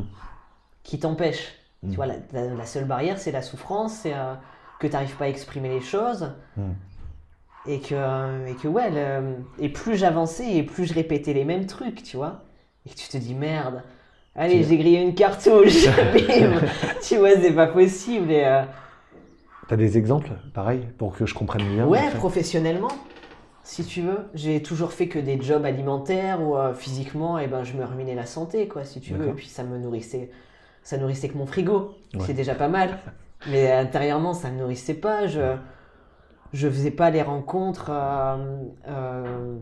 qui t'empêche. Mm. Tu vois, la, la- la seule barrière, c'est la souffrance, c'est euh, que t'arrives pas à exprimer les choses. Mm. Et que, et que ouais, le- et plus j'avançais et plus je répétais les mêmes trucs, tu vois. Et que tu te dis merde, allez, j'ai grillé une cartouche, *laughs* *laughs* bim. tu vois, c'est pas possible. Et, euh, T'as des exemples, pareil, pour que je comprenne bien Ouais, professionnellement, si tu veux. J'ai toujours fait que des jobs alimentaires euh, physiquement, eh ben, je me ruinais la santé, quoi, si tu veux. Et puis ça me nourrissait, ça nourrissait que mon frigo. Ouais. C'est déjà pas mal. Mais intérieurement, ça me nourrissait pas. Je, je faisais pas les rencontres euh, euh,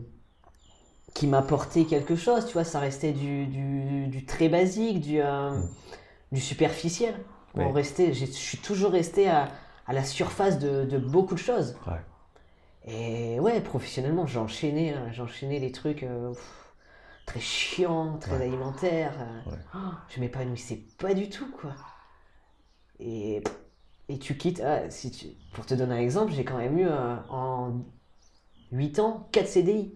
qui m'apportaient quelque chose. Tu vois, ça restait du, du, du très basique, du, euh, Mm. du superficiel. On restait, je suis toujours resté à, à la surface de, de beaucoup de choses. Ouais. Et ouais, professionnellement, j'enchaînais, hein, j'enchaînais les trucs euh, pff, très chiants, très Ouais. alimentaires. euh, Ouais. oh, je m'épanouissais pas du tout, quoi. Et, et tu quittes. ah, si tu, pour te donner un exemple, j'ai quand même eu euh, en 8 ans 4 CDI.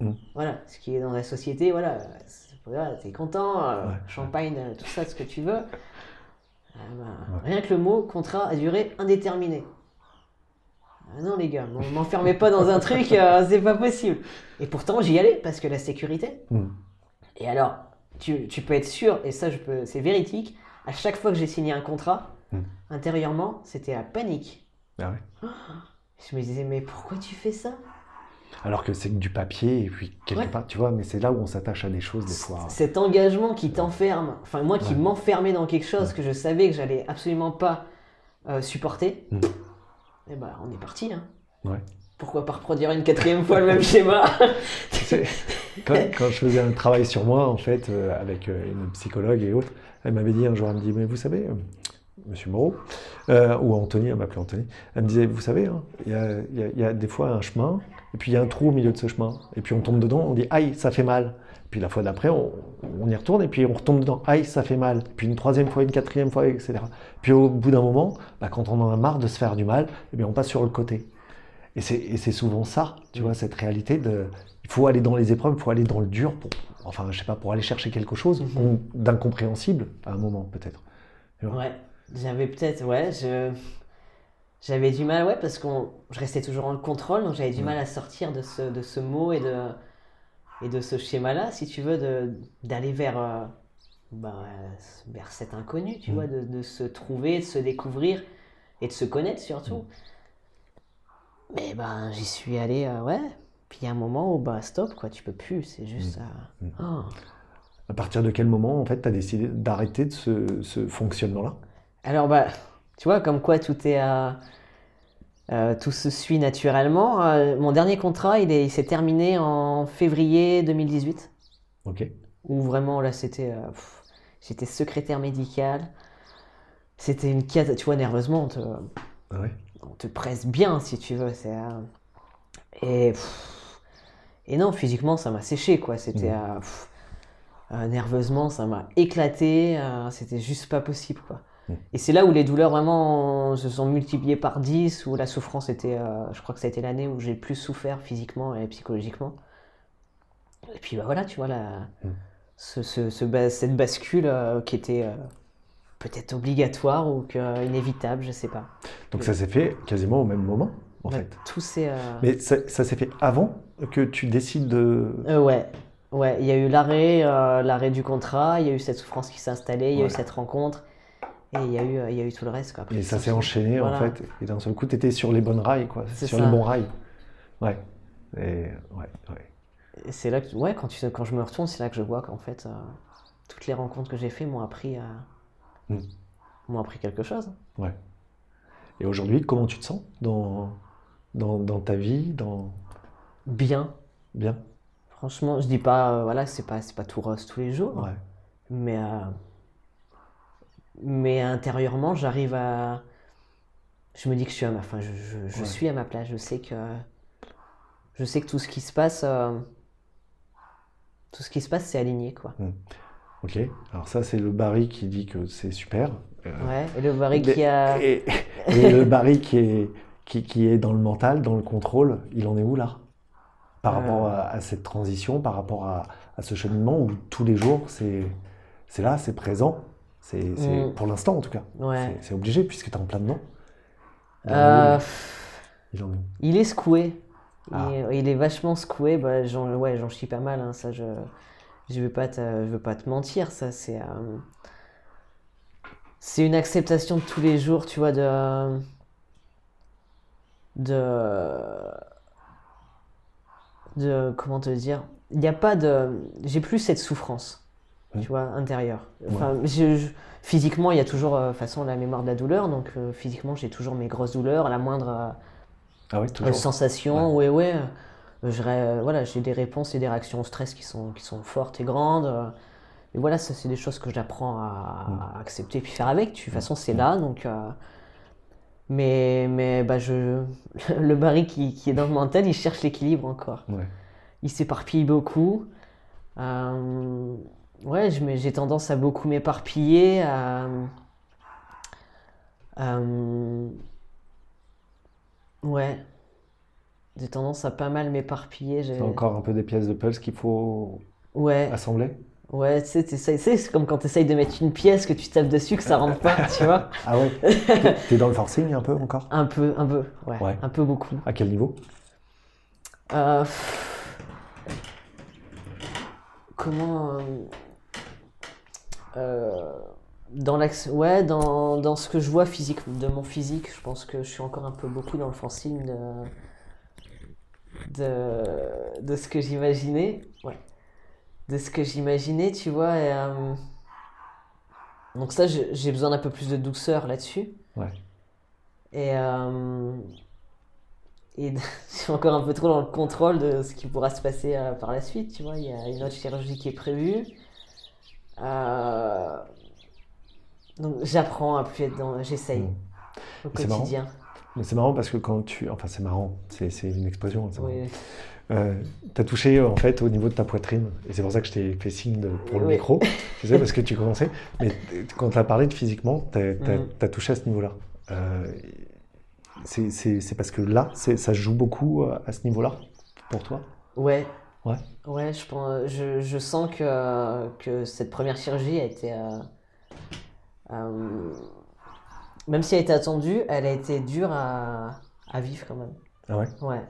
Mm. Voilà, ce qui est dans la société, voilà, t'es content, euh, Ouais. champagne, euh, tout ça, ce que tu veux. Euh, ben, Ouais. Rien que le mot contrat à durée indéterminée. Ah non les gars, m'en- m'enfermez pas dans un truc, *laughs* c'est pas possible. Et pourtant j'y allais parce que la sécurité. Mm. Et alors, tu, tu peux être sûr, et ça je peux, c'est véridique, à chaque fois que j'ai signé un contrat, Mm. intérieurement, c'était la panique. Ah ouais. *gasps* Je me disais mais pourquoi tu fais ça? Alors que c'est que du papier, et puis quelque Ouais. part, tu vois, mais c'est là où on s'attache à des choses des fois. Cet engagement qui t'enferme, enfin moi qui Ouais. m'enfermais dans quelque chose Ouais. que je savais que j'allais absolument pas euh, supporter, Mm. et ben on est parti. Hein. Pourquoi pas reproduire une quatrième fois le même schéma? Quand, quand je faisais un travail sur moi, en fait, euh, avec euh, une psychologue et autres, elle m'avait dit un jour, elle me dit, mais vous savez, Monsieur Moreau, euh, ou Anthony, elle m'appelait Anthony, elle me disait, vous savez, hein, il y, a, y y des fois un chemin, et puis il y a un trou au milieu de ce chemin, et puis on tombe dedans, on dit, aïe, ça fait mal. Puis la fois d'après, on, on y retourne, et puis on retombe dedans, aïe, ça fait mal. Puis une troisième fois, une quatrième fois, etc. Puis au bout d'un moment, bah, quand on en a marre de se faire du mal, eh bien, on passe sur le côté. Et c'est souvent ça, tu vois, cette réalité de. Il faut aller dans les épreuves, il faut aller dans le dur, pour, enfin, je sais pas, pour aller chercher quelque chose Mhm. d'incompréhensible à un moment, peut-être. Ouais, j'avais peut-être, ouais, je... j'avais du mal, ouais, parce que je restais toujours en contrôle, donc j'avais du mal à sortir de ce, de ce mot et de, et de ce schéma-là, si tu veux, d'aller vers, euh, bah, vers cet inconnu, tu Mm. vois, de, de se trouver, de se découvrir et de se connaître surtout. Mais ben, j'y suis allé, euh, ouais. Puis il y a un moment où, bah, stop, quoi, tu peux plus, c'est juste. euh, Mm. oh. À partir de quel moment, en fait, tu as décidé d'arrêter de ce, ce fonctionnement-là? Alors, bah, tu vois, comme quoi tout est. euh, euh, tout se suit naturellement. Euh, mon dernier contrat, il est- il s'est terminé en février 2018. Ok. Où vraiment, là, c'était. euh, J'étais secrétaire médical. C'était une cata. Tu vois, nerveusement, on te, Ah ouais. on te presse bien, si tu veux. C'est, Et. pff, Et non, physiquement, ça m'a séché, quoi. C'était. Pff, euh, nerveusement, ça m'a éclaté. C'était juste pas possible, quoi. Mhm. Et c'est là où les douleurs vraiment se sont multipliées par 10, où la souffrance était. euh, je crois que ça a été l'année où j'ai le plus souffert physiquement et psychologiquement. Et puis bah voilà, tu vois, la, ce, ce- ce bas- cette bascule euh, qui était euh, peut-être obligatoire ou que, inévitable, je sais pas. Donc ça s'est fait quasiment au même moment, en Ouais, fait. Tout. Mais ça, ça s'est fait avant que tu décides de. Ouais, ouais, il y a eu l'arrêt, l'arrêt du contrat, il y a eu cette souffrance qui s'est installée, il y a eu cette rencontre, et il y a eu, euh, il y a eu tout le reste quoi. Après, Et ça s'est enchaîné, Voilà. en fait. Et d'un seul coup, tu étais sur les bonnes rails, quoi. Sur ça. les bons rails. Ouais. Et ouais, ouais. Et c'est là que, ouais, quand, tu, quand je me retourne, c'est là que je vois qu'en fait, euh, toutes les rencontres que j'ai fait m'ont appris, à- Mm. m'ont appris quelque chose. ouais. Et aujourd'hui, comment tu te sens dans, dans, dans ta vie dans... Bien, Bien franchement, je dis pas, euh, voilà, c'est pas, c'est pas tout rose tous les jours, Ouais. mais, euh, mais intérieurement, j'arrive à, je me dis que je suis à ma, enfin, je, je- je Ouais. suis à ma place, je sais que, je sais que tout ce qui se passe, euh, tout ce qui se passe, c'est aligné, quoi. Ok. Alors ça, c'est le Barry qui dit que c'est super. Euh, Ouais, et le Barry mais- qui a... Et, *laughs* et le Barry qui est, qui, qui est dans le mental, dans le contrôle, il en est où là? Par Euh. rapport à, à cette transition, par rapport à, à ce cheminement où tous les jours, c'est c'est là, c'est présent? C'est c'est- Mm. pour l'instant en tout cas. Ouais. C'est- obligé puisque tu es en plein dedans. Il en est Euh, où, Il en est où il est secoué. Il, Ah. est, il est vachement secoué. Bah, j'en, ouais, j'en chie pas mal. hein, ça, je, je vais pas te, je veux pas te mentir. Ça, c'est, euh, c'est une acceptation de tous les jours, tu vois, de, de, de, comment te dire? Il n'y a pas de, j'ai plus cette souffrance. Tu vois, intérieure. Enfin, je- je- physiquement, il y a toujours, euh, de façon, la mémoire de la douleur. Donc, euh, physiquement, j'ai toujours mes grosses douleurs, la moindre. euh, Ah oui, euh, sensation, ouais, ouais. Euh, je voilà, j'ai des réponses et des réactions au stress qui sont, qui sont fortes et grandes. Et voilà, ça, c'est des choses que j'apprends à, à accepter puis faire avec. De toute façon, c'est là, donc. Mais, mais bah, je... *laughs* le Barry qui, qui est dans le mental, il cherche l'équilibre encore. Il s'éparpille beaucoup. Euh, Ouais, j'ai tendance à beaucoup m'éparpiller. À... euh, Ouais. J'ai tendance à pas mal m'éparpiller. j'ai- C'est encore un peu des pièces de puzzle qu'il faut Ouais, assembler. ouais, tu sais, c'est comme quand tu essayes de mettre une pièce que tu tapes dessus, que ça rentre pas, *laughs* tu vois. Ah ouais T'es- dans le forcing un peu encore? Un peu, un peu, ouais, Ouais. un peu beaucoup. À quel niveau? Euh, Comment. euh, dans l'axe. Ouais, dans, dans ce que je vois physique, de mon physique, je pense que je suis encore un peu beaucoup dans le forcing de. de, de ce que j'imaginais. Ouais. De ce que j'imaginais, tu vois. et, euh, donc, ça, j'ai besoin d'un peu plus de douceur là-dessus. Ouais. Et. euh, et *laughs* je suis encore un peu trop dans le contrôle de ce qui pourra se passer euh, par la suite, tu vois. Il y a une autre chirurgie qui est prévue. Euh, Donc j'apprends à plus être dans... J'essaye Mm. au quotidien. C'est marrant parce que quand tu. Enfin, c'est marrant, c'est une marrant. Oui. Euh, t'as touché euh, en fait au niveau de ta poitrine et c'est pour ça que je t'ai fait signe de- pour le Oui. micro, *laughs* tu parce que tu commençais. Mais euh, quand t'as parlé de physiquement, t'as as, Mhm. touché à ce niveau-là. Euh, c'est- parce que là, ça joue beaucoup euh, à ce niveau-là pour toi? Ouais. Ouais. Ouais, je, pense, je, je sens que, que cette première chirurgie a été. euh, euh, même si elle a été attendue, elle a été dure à, à vivre quand même. Ah ouais? Ouais.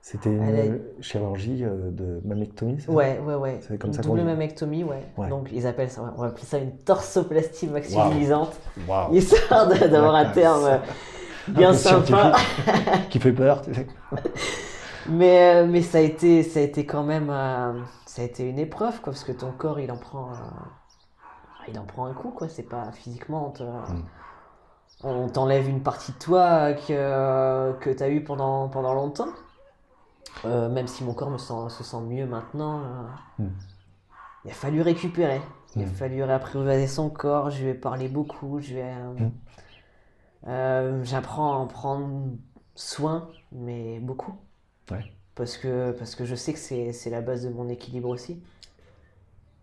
C'était une chirurgie euh, de mammectomie c'est ça? Ouais, ouais, ouais. C'est comme Une ça double mammectomie, ouais. Ouais. Donc ils appellent ça, on va appeler ça une torsoplastie maximisante, Waouh *laughs* histoire de- d'avoir un terme bien sympa. qui fait peur, tu sais. *laughs* Mais, euh, mais ça a été, ça a été quand même, euh, ça a été une épreuve, quoi, parce que ton corps, il en prend, euh, il en prend un coup, quoi. C'est pas physiquement, on Mm. t'enlève une partie de toi que, que t'as eu pendant, pendant longtemps. Euh, même si mon corps me sent, se sent mieux maintenant, euh, Mm. il a fallu récupérer. Il a Mm. fallu réapprivoiser son corps. Je ai parlé beaucoup. Je euh, Mm. euh, j'apprends à en prendre soin, mais beaucoup. Ouais. Parce que, parce que je sais que c'est, la base de mon équilibre aussi.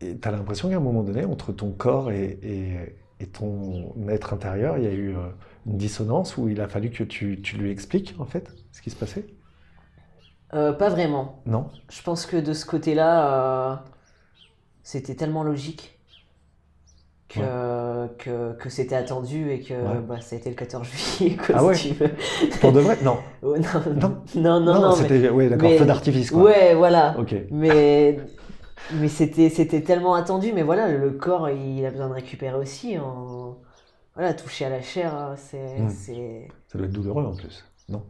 Et t'as l'impression qu'à un moment donné, entre ton corps et, et- et ton être intérieur, il y a eu euh, une dissonance où il a fallu que tu, tu lui expliques, en fait, ce qui se passait? Euh, pas vraiment. Non? Je pense que de ce côté-là, euh, c'était tellement logique que, que, que c'était attendu et que Ouais. bah, ça a été le 14 juillet, quoi, Ah si ouais tu veux. Pour de vrai? *laughs* Non. Non, Non. non, non, non, mais- c'était... D'accord, mais- feu d'artifice, quoi. Ouais, voilà. Ok. Mais, mais c'était, c'était tellement attendu. Mais voilà, le corps, il a besoin de récupérer aussi. En... Voilà, toucher à la chair, hein, c'est, Mm. c'est... Ça doit être douloureux, en plus. Non?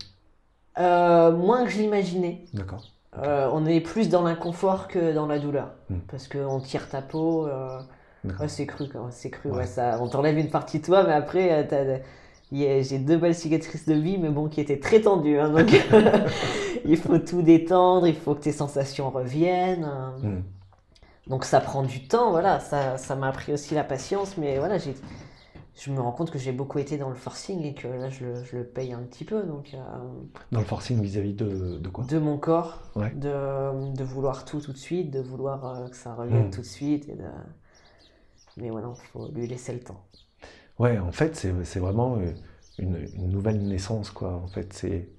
Euh, moins que je l'imaginais. D'accord. Euh, on est plus dans l'inconfort que dans la douleur. Mm. Parce qu'on tire ta peau. euh. Ouais, c'est cru. C'est cru. Ouais. ouais, ça, on t'enlève une partie de toi, mais après, euh, j'ai deux belles cicatrices de vie, mais bon, qui étaient très tendues. hein, donc, *laughs* *laughs* il faut tout détendre, il faut que tes sensations reviennent. euh. Hmm. Donc, ça prend du temps, voilà. Ça, ça m'a appris aussi la patience, mais voilà, j'ai, je me rends compte que j'ai beaucoup été dans le forcing et que là, je le, je le paye un petit peu. Donc, euh, Dans le forcing vis-à-vis de, de quoi? de mon corps, Ouais. de, de vouloir tout tout de suite, de vouloir euh, que ça revienne Mm. tout de suite. Et de... Mais voilà, il faut lui laisser le temps. Ouais, en fait, c'est, vraiment euh, une, une nouvelle naissance, quoi. En fait, c'est...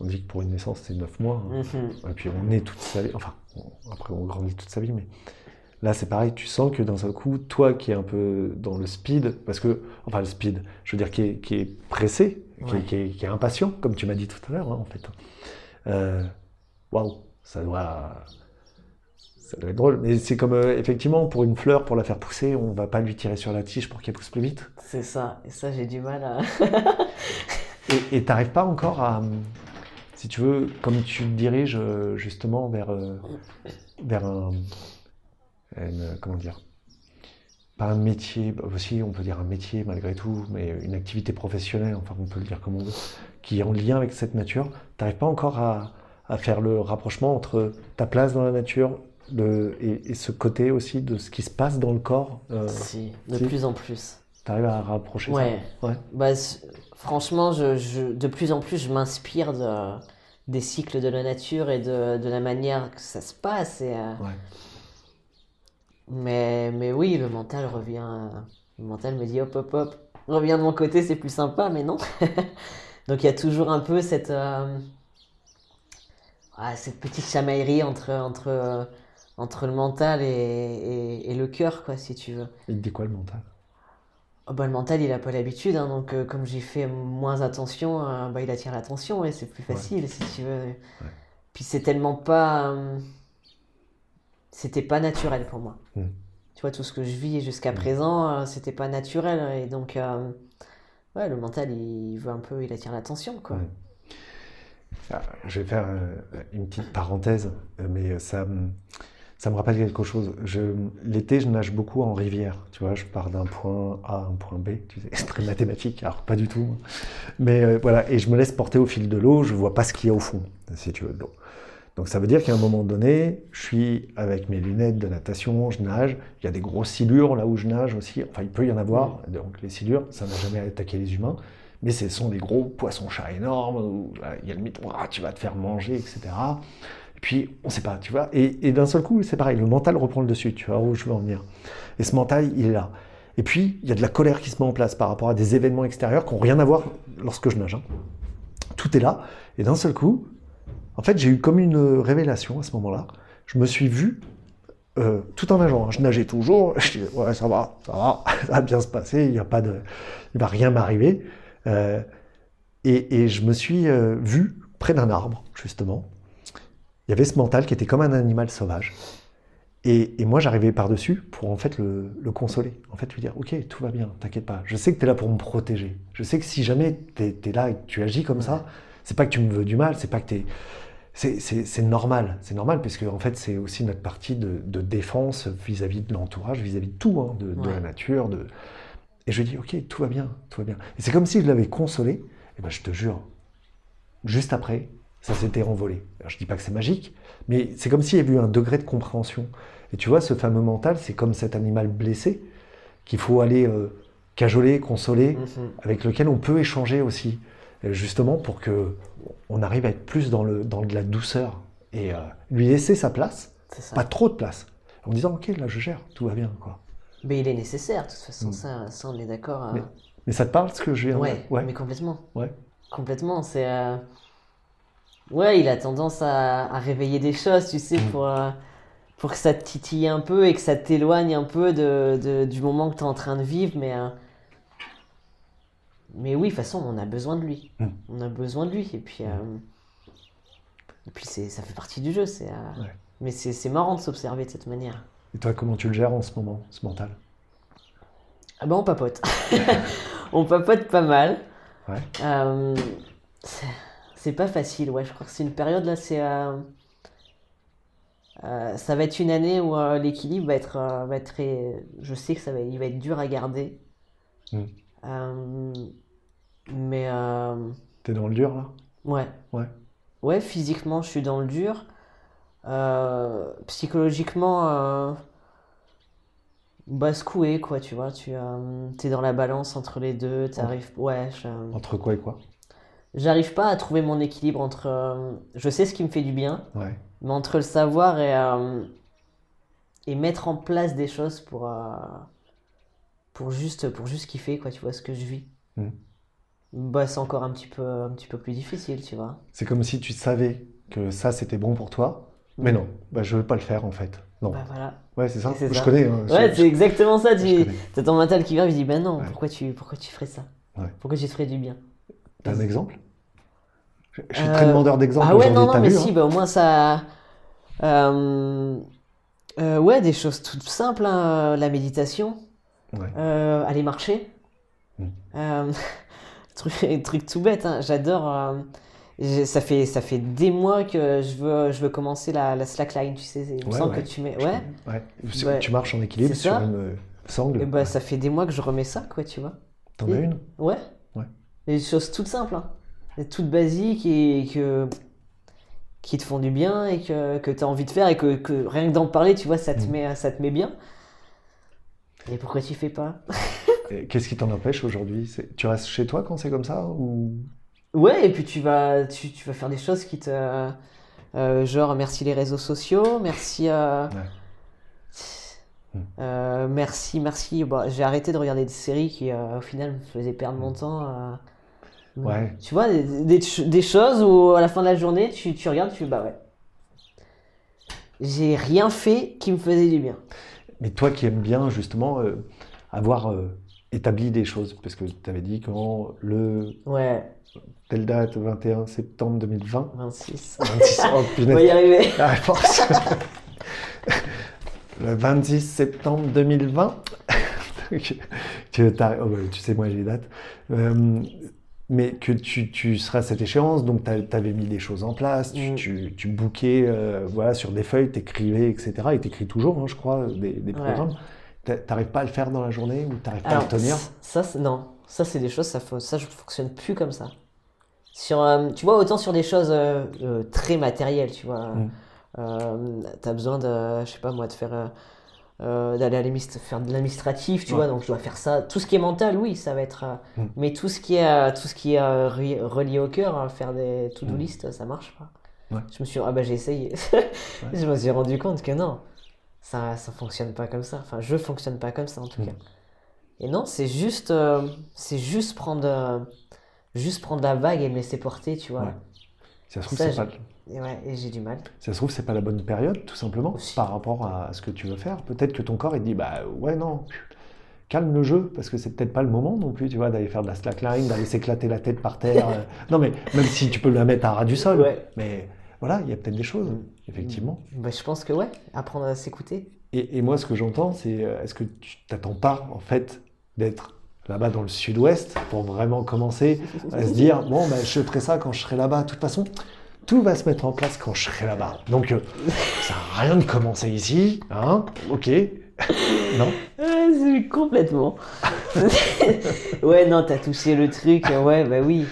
On dit que pour une naissance, c'est 9 mois. hein. Mhm. Et puis on est toute sa vie, enfin, on- après on grandit toute sa vie, mais là c'est pareil, tu sens que d'un seul coup, toi qui es un peu dans le speed, parce que, enfin le speed, je veux dire qui est, qui est pressé, qui, est, Ouais. qui est- qui est impatient, comme tu m'as dit tout à l'heure, hein, en fait. Euh, Waouh, ça doit, ça doit être drôle. Mais c'est comme, euh, effectivement, pour une fleur, pour la faire pousser, on va pas lui tirer sur la tige pour qu'elle pousse plus vite. C'est ça, et ça j'ai du mal à. *laughs* Et t'arrives pas encore à, si tu veux, comme tu te diriges euh, justement vers, euh, vers un, une- comment dire, pas un métier, bah, aussi on peut dire un métier malgré tout, mais une activité professionnelle, enfin on peut le dire comme on veut, qui est en lien avec cette nature, t'arrives pas encore à, à faire le rapprochement entre ta place dans la nature et, et ce côté aussi de ce qui se passe dans le corps, euh, si, de si. plus en plus. t'arrives à rapprocher Ouais. ça Ouais. Bah, franchement, je, je- de plus en plus, je m'inspire de, des cycles de la nature et de, de la manière que ça se passe. Et, euh, Ouais. mais, mais oui, le mental revient. euh, Le mental me dit hop, hop, hop, reviens de mon côté, c'est plus sympa, mais non. *laughs* Donc il y a toujours un peu cette, euh, ah, cette petite chamaillerie entre, entre, entre le mental et, et, et le cœur, quoi, si tu veux. Il te dit quoi le mental? Oh, bah, le mental, il a pas l'habitude, hein, donc euh, comme j'y fais moins attention, euh, bah, il attire l'attention et c'est plus facile, si tu veux. Puis c'est tellement pas. euh, C'était pas naturel pour moi. Tu vois, tout ce que je vis jusqu'à présent, c'était pas naturel. Et donc, ouais, le mental, il veut un peu, il attire l'attention, quoi. Ah, Je vais faire une petite parenthèse, mais ça, me- ça me rappelle quelque chose. L'été, je nage beaucoup en rivière. Tu vois, je pars d'un point A à un point B. Tu sais, *laughs* c'est très mathématique, alors pas du tout. Mais euh, voilà, et je me laisse porter au fil de l'eau. Je vois pas ce qu'il y a au fond, si tu veux, de l'eau. Donc ça veut dire qu'à un moment donné, je suis avec mes lunettes de natation, je nage. Il y a des grosses silures là où je nage aussi. Enfin, il peut y en avoir. Donc les silures, ça n'a jamais attaqué les humains. Mais ce sont des gros poissons-chats énormes, où il y a le mythe, tu vas te faire manger, etc. Puis, on ne sait pas, tu vois. Et, d'un seul coup, c'est pareil, le mental reprend le dessus, tu vois où je veux en venir. Et ce mental, il est là. Et puis, il y a de la colère qui se met en place par rapport à des événements extérieurs qui n'ont rien à voir lorsque je nage. hein. tout est là. Et d'un seul coup, en fait, j'ai eu comme une révélation à ce moment-là. Je me suis vu euh, tout en nageant. hein. Je nageais toujours. *laughs* Je disais, ouais, ça va, ça va, *laughs* ça va bien se passer. Il n'y a pas de, il va rien m'arriver. Euh, et, je me suis euh, vu près d'un arbre, justement. Il y avait ce mental qui était comme un animal sauvage. Et, et moi, j'arrivais par-dessus pour en fait le, le consoler. En fait, lui dire, ok, tout va bien, t'inquiète pas. Je sais que tu es là pour me protéger. Je sais que si jamais tu es, là et que tu agis comme ça, c'est pas que tu me veux du mal, c'est pas que tu es c'est- normal, c'est normal, parce que en fait, c'est aussi notre partie de, de défense vis-à-vis de l'entourage, vis-à-vis de tout, hein, de, la nature. De... Et je lui dis, ok, tout va bien, tout va bien. Et c'est comme si je l'avais consolé, et ben je te jure, juste après, ça s'était envolé. Alors, je dis pas que c'est magique, mais c'est comme s'il y avait eu un degré de compréhension. Et tu vois, ce fameux mental, c'est comme cet animal blessé qu'il faut aller euh, cajoler, consoler, Mhm. avec lequel on peut échanger aussi, euh, justement pour que on arrive à être plus dans, le, dans de la douceur et euh, lui laisser sa place, pas trop de place, en disant ok là je gère, tout va bien quoi. Mais il est nécessaire, de toute façon, Mm. ça, ça, on est d'accord. euh, Mais- Mais ça te parle ce que je viens de Ouais, ouais. mais complètement. Ouais. Complètement, c'est... Ouais, il a tendance à, à réveiller des choses, tu sais, Mm. pour, euh, pour que ça te titille un peu et que ça t'éloigne un peu de, de- du moment que tu es en train de vivre, mais... euh, Mais oui, de toute façon, on a besoin de lui. Mm. On a besoin de lui, et puis... euh, Et puis ça fait partie du jeu, c'est... Ouais. Mais c'est, c'est marrant de s'observer de cette manière. Et toi comment tu le gères en ce moment, ce mental? Ah bah on papote. *laughs* *laughs* on papote pas mal. Ouais. C'est- pas facile, ouais. Je crois que c'est une période là, c'est. euh, euh, ça va être une année où euh, l'équilibre va être, va être très. Je sais que ça va, il va être dur à garder. Mm. Euh, mais T'es dans le dur là? Ouais. Ouais. Ouais, physiquement, je suis dans le dur. Psychologiquement, secoué, quoi, tu vois. Tu t'es dans la balance entre les deux. T'arrives. Ouais, je- Entre quoi et quoi? J'arrive pas à trouver mon équilibre entre. euh, je sais ce qui me fait du bien, Ouais. mais entre le savoir et, euh, et mettre en place des choses pour, euh, pour, juste, pour juste kiffer, quoi, tu vois, ce que je vis. Mm. Bah, c'est encore un petit peu, un petit peu plus difficile, tu vois. C'est comme si tu savais que ça c'était bon pour toi, mais non, bah, je veux pas le faire en fait. Non. Bah voilà. Ouais c'est ça. Je ça. connais. hein, Ouais, c'est exactement ça. Tu as ton mental qui vient et dit Ben non, Ouais. pourquoi, tu, pourquoi tu ferais ça? Ouais. Pourquoi tu te ferais du bien? T'as un exemple? Je je suis Euh, très demandeur d'exemples Ah ouais, non, non, mais vu, si, hein bah, au moins ça. Euh, euh, ouais, des choses toutes simples, hein, la méditation, Ouais. euh, aller marcher. Mm. Euh, *laughs* truc, truc tout bête, hein, j'adore. euh, ça, fait, ça fait des mois que je veux, je veux commencer la, la slackline, tu sais. Il me Ouais, semble ouais. que tu mets. Ouais. Tu- marches en équilibre sur une euh, sangle. et bah, ça fait des mois que je remets ça, quoi, tu vois. T'en as une? Ouais. Ouais. Des choses toutes simples, hein. Toutes basiques et que qui te font du bien et que, que tu as envie de faire et que, que rien que d'en parler, tu vois, ça te, Mm. met, ça te met bien. Et pourquoi tu fais pas? *laughs* Qu'est-ce qui t'en empêche aujourd'hui? Tu restes chez toi quand c'est comme ça ou... Ouais, et puis tu vas, tu, tu vas faire des choses qui te. euh, genre, merci les réseaux sociaux, merci. euh, Mm. euh, merci, merci. Bon, j'ai arrêté de regarder des séries qui, euh, au final, me faisaient perdre mon temps. Ouais. Tu vois, des, des, ch- des choses où à la fin de la journée, tu, tu regardes, tu fais bah ouais. J'ai rien fait qui me faisait du bien. Mais toi qui aimes bien justement euh, avoir euh, établi des choses, parce que tu avais dit quand le Ouais, telle date, 21 septembre 2020, 26. 26, oh *laughs* On punaise, va y arriver. *laughs* la réponse. *laughs* le 26 septembre 2020, tu, tu, t'as- oh, bah, tu sais moi j'ai les dates, Euh, mais que tu, tu seras à cette échéance, donc tu avais mis des choses en place, tu, Mm. tu, tu bookais euh, voilà, sur des feuilles, t'écrivais, etc. Et t'écris toujours, hein, je crois, des, programmes. T'a- T'arrives pas à le faire dans la journée ou t'arrives pas à le tenir? ça, non, ça c'est des choses, ça, ça je fonctionne plus comme ça. Sur, euh, tu vois, autant sur des choses euh, très matérielles, tu vois. Mm. T'as besoin de, je sais pas moi, de faire, euh, d'aller à faire de l'administratif, tu Ouais. vois, donc je dois faire ça. Tout ce qui est mental, oui, ça va être. euh, Mm. Mais tout ce qui est, euh, tout ce qui est relié au cœur, hein, faire des to-do Mm. list, ça marche pas. Ouais. Je me suis, ah bah j'ai essayé. *laughs* je me suis rendu compte que non, ça, ça fonctionne pas comme ça. Enfin, je fonctionne pas comme ça en tout Mm. cas. Et non, c'est juste, c'est juste prendre, juste prendre la vague et me laisser porter, tu vois. Ça se trouve, c'est pas, Et ouais, et j'ai du mal. ça se trouve, c'est pas la bonne période, tout simplement, Aussi. par rapport à ce que tu veux faire. Peut-être que ton corps, il te dit, bah ouais, non, calme le jeu, parce que c'est peut-être pas le moment non plus, tu vois, d'aller faire de la slackline, d'aller s'éclater la tête par terre. *laughs* Non, mais même si tu peux la mettre à ras du sol, Ouais. mais voilà, il y a peut-être des choses, effectivement. Bah, je pense que ouais, apprendre à s'écouter. Et, et moi, ce que j'entends, c'est euh, est-ce que tu t'attends pas, en fait, d'être là-bas dans le sud-ouest pour vraiment commencer à se dire bon, bah, je ferai ça quand je serai là-bas. De toute façon, tout va se mettre en place quand je serai là-bas. Donc, euh, ça à rien de commencer ici, hein Ok. *laughs* non Ouais, c'est complètement. *laughs* ouais, non, t'as touché le truc. Ouais, bah oui.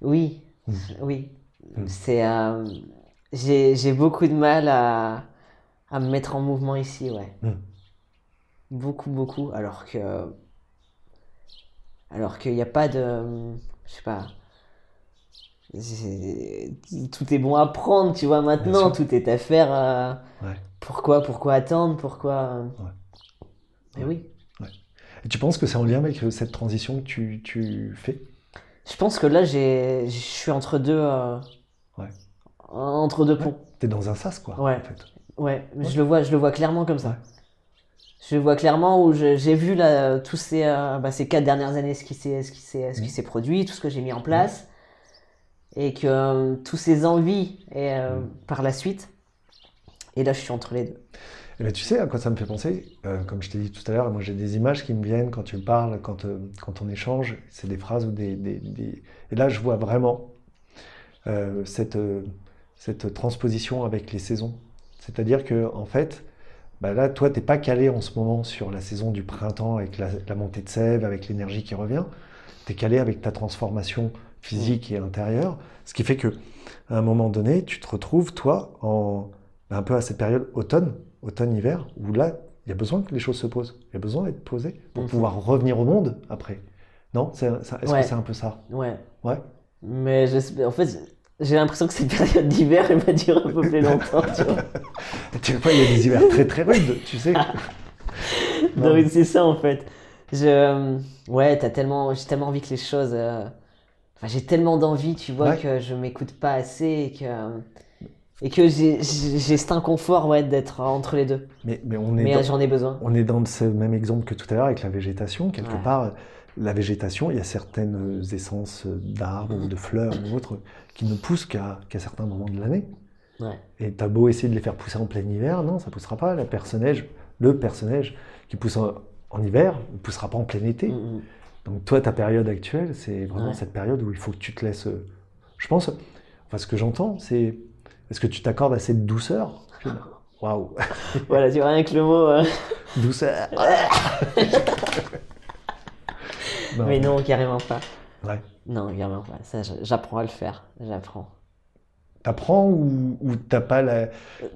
Oui. Mm. Oui. Mm. C'est. euh, j'ai, beaucoup de mal à, à me mettre en mouvement ici, ouais. Mm. Beaucoup, beaucoup. Alors que. Alors qu'il n'y a pas de. Je sais pas. Tout est bon à prendre, tu vois, maintenant. Tout est à faire. euh, Ouais. Pourquoi, pourquoi attendre Pourquoi. euh, Mais oui. Et tu penses que c'est en lien avec euh, cette transition que tu, tu fais? Je pense que là, j'ai, je suis entre deux, euh, Ouais. entre deux ponts. T'es dans un sas, quoi, Ouais. en fait. Ouais, Ouais. je le vois, je le vois clairement comme ça. Ouais. Je le vois clairement où j'ai vu là, tous ces, euh, bah, ces quatre dernières années ce qui s'est, qui s'est, produit, tout ce que j'ai mis en place, et que euh, tous ces envies et euh, Mhm. par la suite. Et là, je suis entre les deux. Eh ben, tu sais à quoi ça me fait penser Euh, Comme je t'ai dit tout à l'heure, moi j'ai des images qui me viennent quand tu parles, quand, quand on échange. C'est des phrases ou des, des- des- Et là, je vois vraiment cette, cette transposition avec les saisons. C'est-à-dire que, en fait, bah là, toi, t'es pas calé en ce moment sur la saison du printemps avec la, la montée de sève, avec l'énergie qui revient. Tu es calé avec ta transformation physique et intérieure. Ce qui fait que, à un moment donné, tu te retrouves, toi, en, un peu à cette période automne, automne-hiver, où là, il y a besoin que les choses se posent. Il y a besoin d'être posé pour Mhm. pouvoir revenir au monde après. Non Est-ce Ouais. que c'est un peu ça? Ouais. Ouais. Mais en fait, j'ai l'impression que cette *laughs* période d'hiver, elle va durer un peu plus longtemps, tu vois. *laughs* Tu vois, il y a des hivers très très rudes, tu sais. *laughs* Non, mais c'est ça en fait. Je... Ouais, t'as tellement... j'ai tellement envie que les choses. euh, Enfin, j'ai tellement d'envie, tu vois, Ouais. que je m'écoute pas assez et que. Et que j'ai cet inconfort ouais, d'être entre les deux. Mais, mais on est Mais euh, j'en ai besoin. On est dans ce même exemple que tout à l'heure avec la végétation. Quelque Ouais. part, la végétation, il y a certaines essences d'arbres ou de fleurs ou autres qui ne poussent qu'à qu'à certains moments de l'année. Ouais. Et t'as beau essayer de les faire pousser en plein hiver, non, ça poussera pas. La personnage, le personnage qui pousse en, en hiver ne poussera pas en plein été. Mm, mm. Donc toi, ta période actuelle, c'est vraiment Ouais. cette période où il faut que tu te laisses... euh, Je pense, enfin ce que j'entends, c'est... Est-ce que tu t'accordes assez de douceur? *laughs* Waouh Voilà, tu vois, rien que le mot. euh, *laughs* Douceur *laughs* Non. Mais non, carrément pas. Ouais. Non, carrément pas. Ça, j'apprends à le faire. J'apprends. T'apprends ou, ou t'as pas la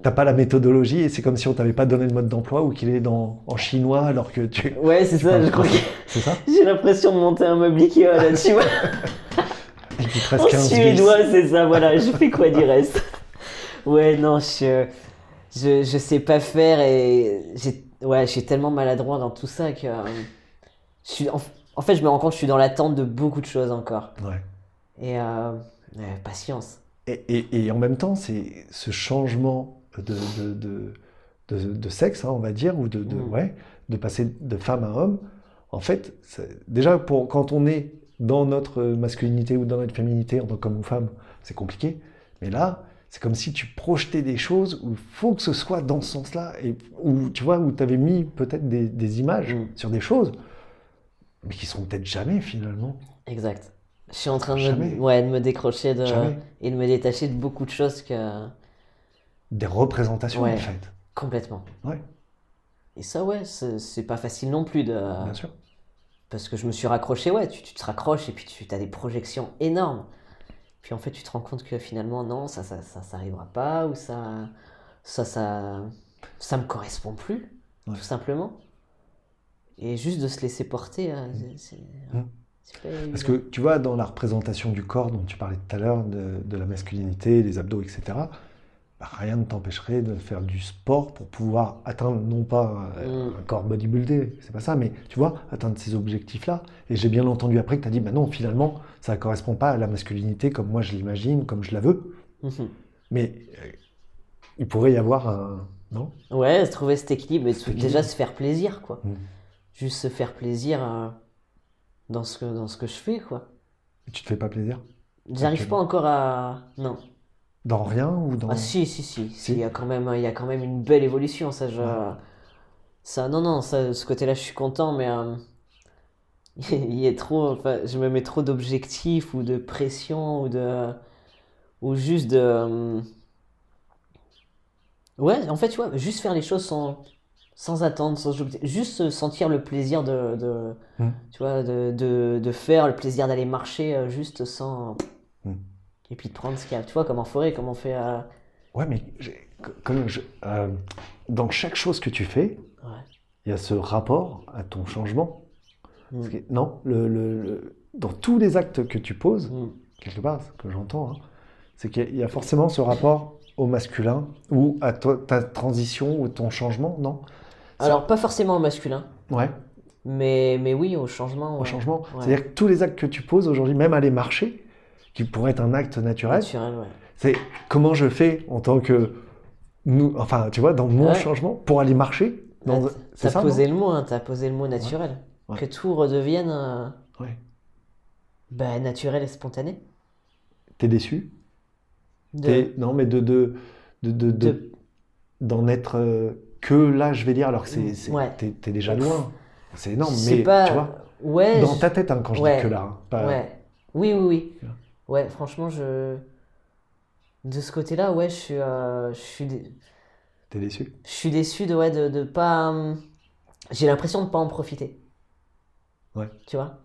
t'as pas la méthodologie et c'est comme si on t'avait pas donné le mode d'emploi ou qu'il est dans en chinois alors que tu Ouais, c'est ça, je crois que c'est ça *laughs* j'ai l'impression de monter un meuble Ikea là, tu vois. te reste En 15 vis. suédois, c'est ça, voilà, je fais quoi du reste? Ouais, non, je, je, je sais pas faire et j'ai, ouais, je suis tellement maladroit dans tout ça que euh, je suis, en, en fait, je me rends compte que je suis dans l'attente de beaucoup de choses encore. Ouais. Et euh, patience. Et, et- et en même temps, c'est ce changement de, de, de, de- de sexe, hein, on va dire, ou de, de, Mm. ouais, de passer de femme à homme, en fait, déjà, pour, quand on est dans notre masculinité ou dans notre féminité en tant qu'homme ou femme, c'est compliqué. Mais là, c'est comme si tu projetais des choses où il faut que ce soit dans ce sens-là, et où, tu vois, où tu avais mis peut-être des, des images Mm. sur des choses, mais qui sont peut-être jamais finalement. Exact. Je suis en train de me, ouais, de me décrocher de, Jamais. et de me détacher de beaucoup de choses que Des représentations, Ouais. en fait. complètement. Ouais, Et ça, ouais, c'est pas facile non plus de. bien sûr. Parce que je me suis raccroché, ouais, tu, tu te raccroches et puis tu as des projections énormes. Puis en fait, tu te rends compte que finalement, non, ça, ça, ça, ça arrivera pas, ou ça, ça, ça, ça me correspond plus, Ouais. tout simplement. Et juste de se laisser porter, euh, c'est- c'est Mm. pas Parce que tu vois, dans la représentation du corps dont tu parlais tout à l'heure, de, de la masculinité, des abdos, etc., bah, rien ne t'empêcherait de faire du sport pour pouvoir atteindre, non pas euh, Mm. un corps bodybuildé, c'est pas ça, mais tu vois, atteindre ces objectifs-là. Et j'ai bien entendu après que tu as dit, bah non, finalement, ça ne correspond pas à la masculinité comme moi je l'imagine, comme je la veux. Mhm. Mais euh, il pourrait y avoir un. Non? Ouais, trouver cet équilibre, Cet déjà se faire plaisir, quoi. Mm. Juste se faire plaisir euh, dans, ce que, dans ce que je fais, quoi. Tu te fais pas plaisir? J'arrive pas encore à. Non. Dans rien ou dans. Ah si, si, si. Il y, a quand même, il y a quand même une belle évolution, ça. Je... ça non, non, ça, ce côté-là, je suis content, mais euh, *laughs* il y a trop, enfin, je me mets trop d'objectifs ou de pression ou de, ou juste de, euh, ouais, en fait, tu vois, juste faire les choses sans, sans attendre, sans juste sentir le plaisir de, de Mm. tu vois, de, de, de faire, le plaisir d'aller marcher, euh, juste sans, Mm. et puis de prendre ce qu'il y a, tu vois, comme en forêt, comme on fait à, Ouais, mais comme je- euh, dans chaque chose que tu fais, ouais. il y a ce rapport à ton changement. Mm. Que- non, le, le- le- dans tous les actes que tu poses, quelque part, ce que j'entends, hein, c'est qu'il y a- il y a forcément ce rapport au masculin ou à ta transition ou ton changement, non? Alors, pas forcément au masculin, Ouais, mais, mais oui, au changement. au ouais. changement. Ouais. C'est-à-dire que tous les actes que tu poses aujourd'hui, même aller marcher, qui pourrait être un acte naturel, Naturel, ouais. c'est comment je fais en tant que nous, enfin, tu vois, dans mon changement pour aller marcher. dans- c'est T'as ça, posé le mot, hein, t'as posé le mot naturel. Que tout redevienne euh, Ouais. bah, naturel et spontané. T'es déçu De- T'es- Non, mais de de de de- de- de- d'en être euh, que là, je vais dire, alors que c'est, Ouais. t'es, déjà loin. C'est énorme, mais pas... tu vois, Ouais, dans je- ta tête, hein, quand je Ouais. dis que là, hein, pas-. Oui, oui, oui. Ouais, franchement, je... De ce côté-là, ouais, je suis, euh, je suis, dé- t'es déçu? je suis déçu de, ouais, de, de pas... hum, J'ai l'impression de pas en profiter. Ouais. Tu vois?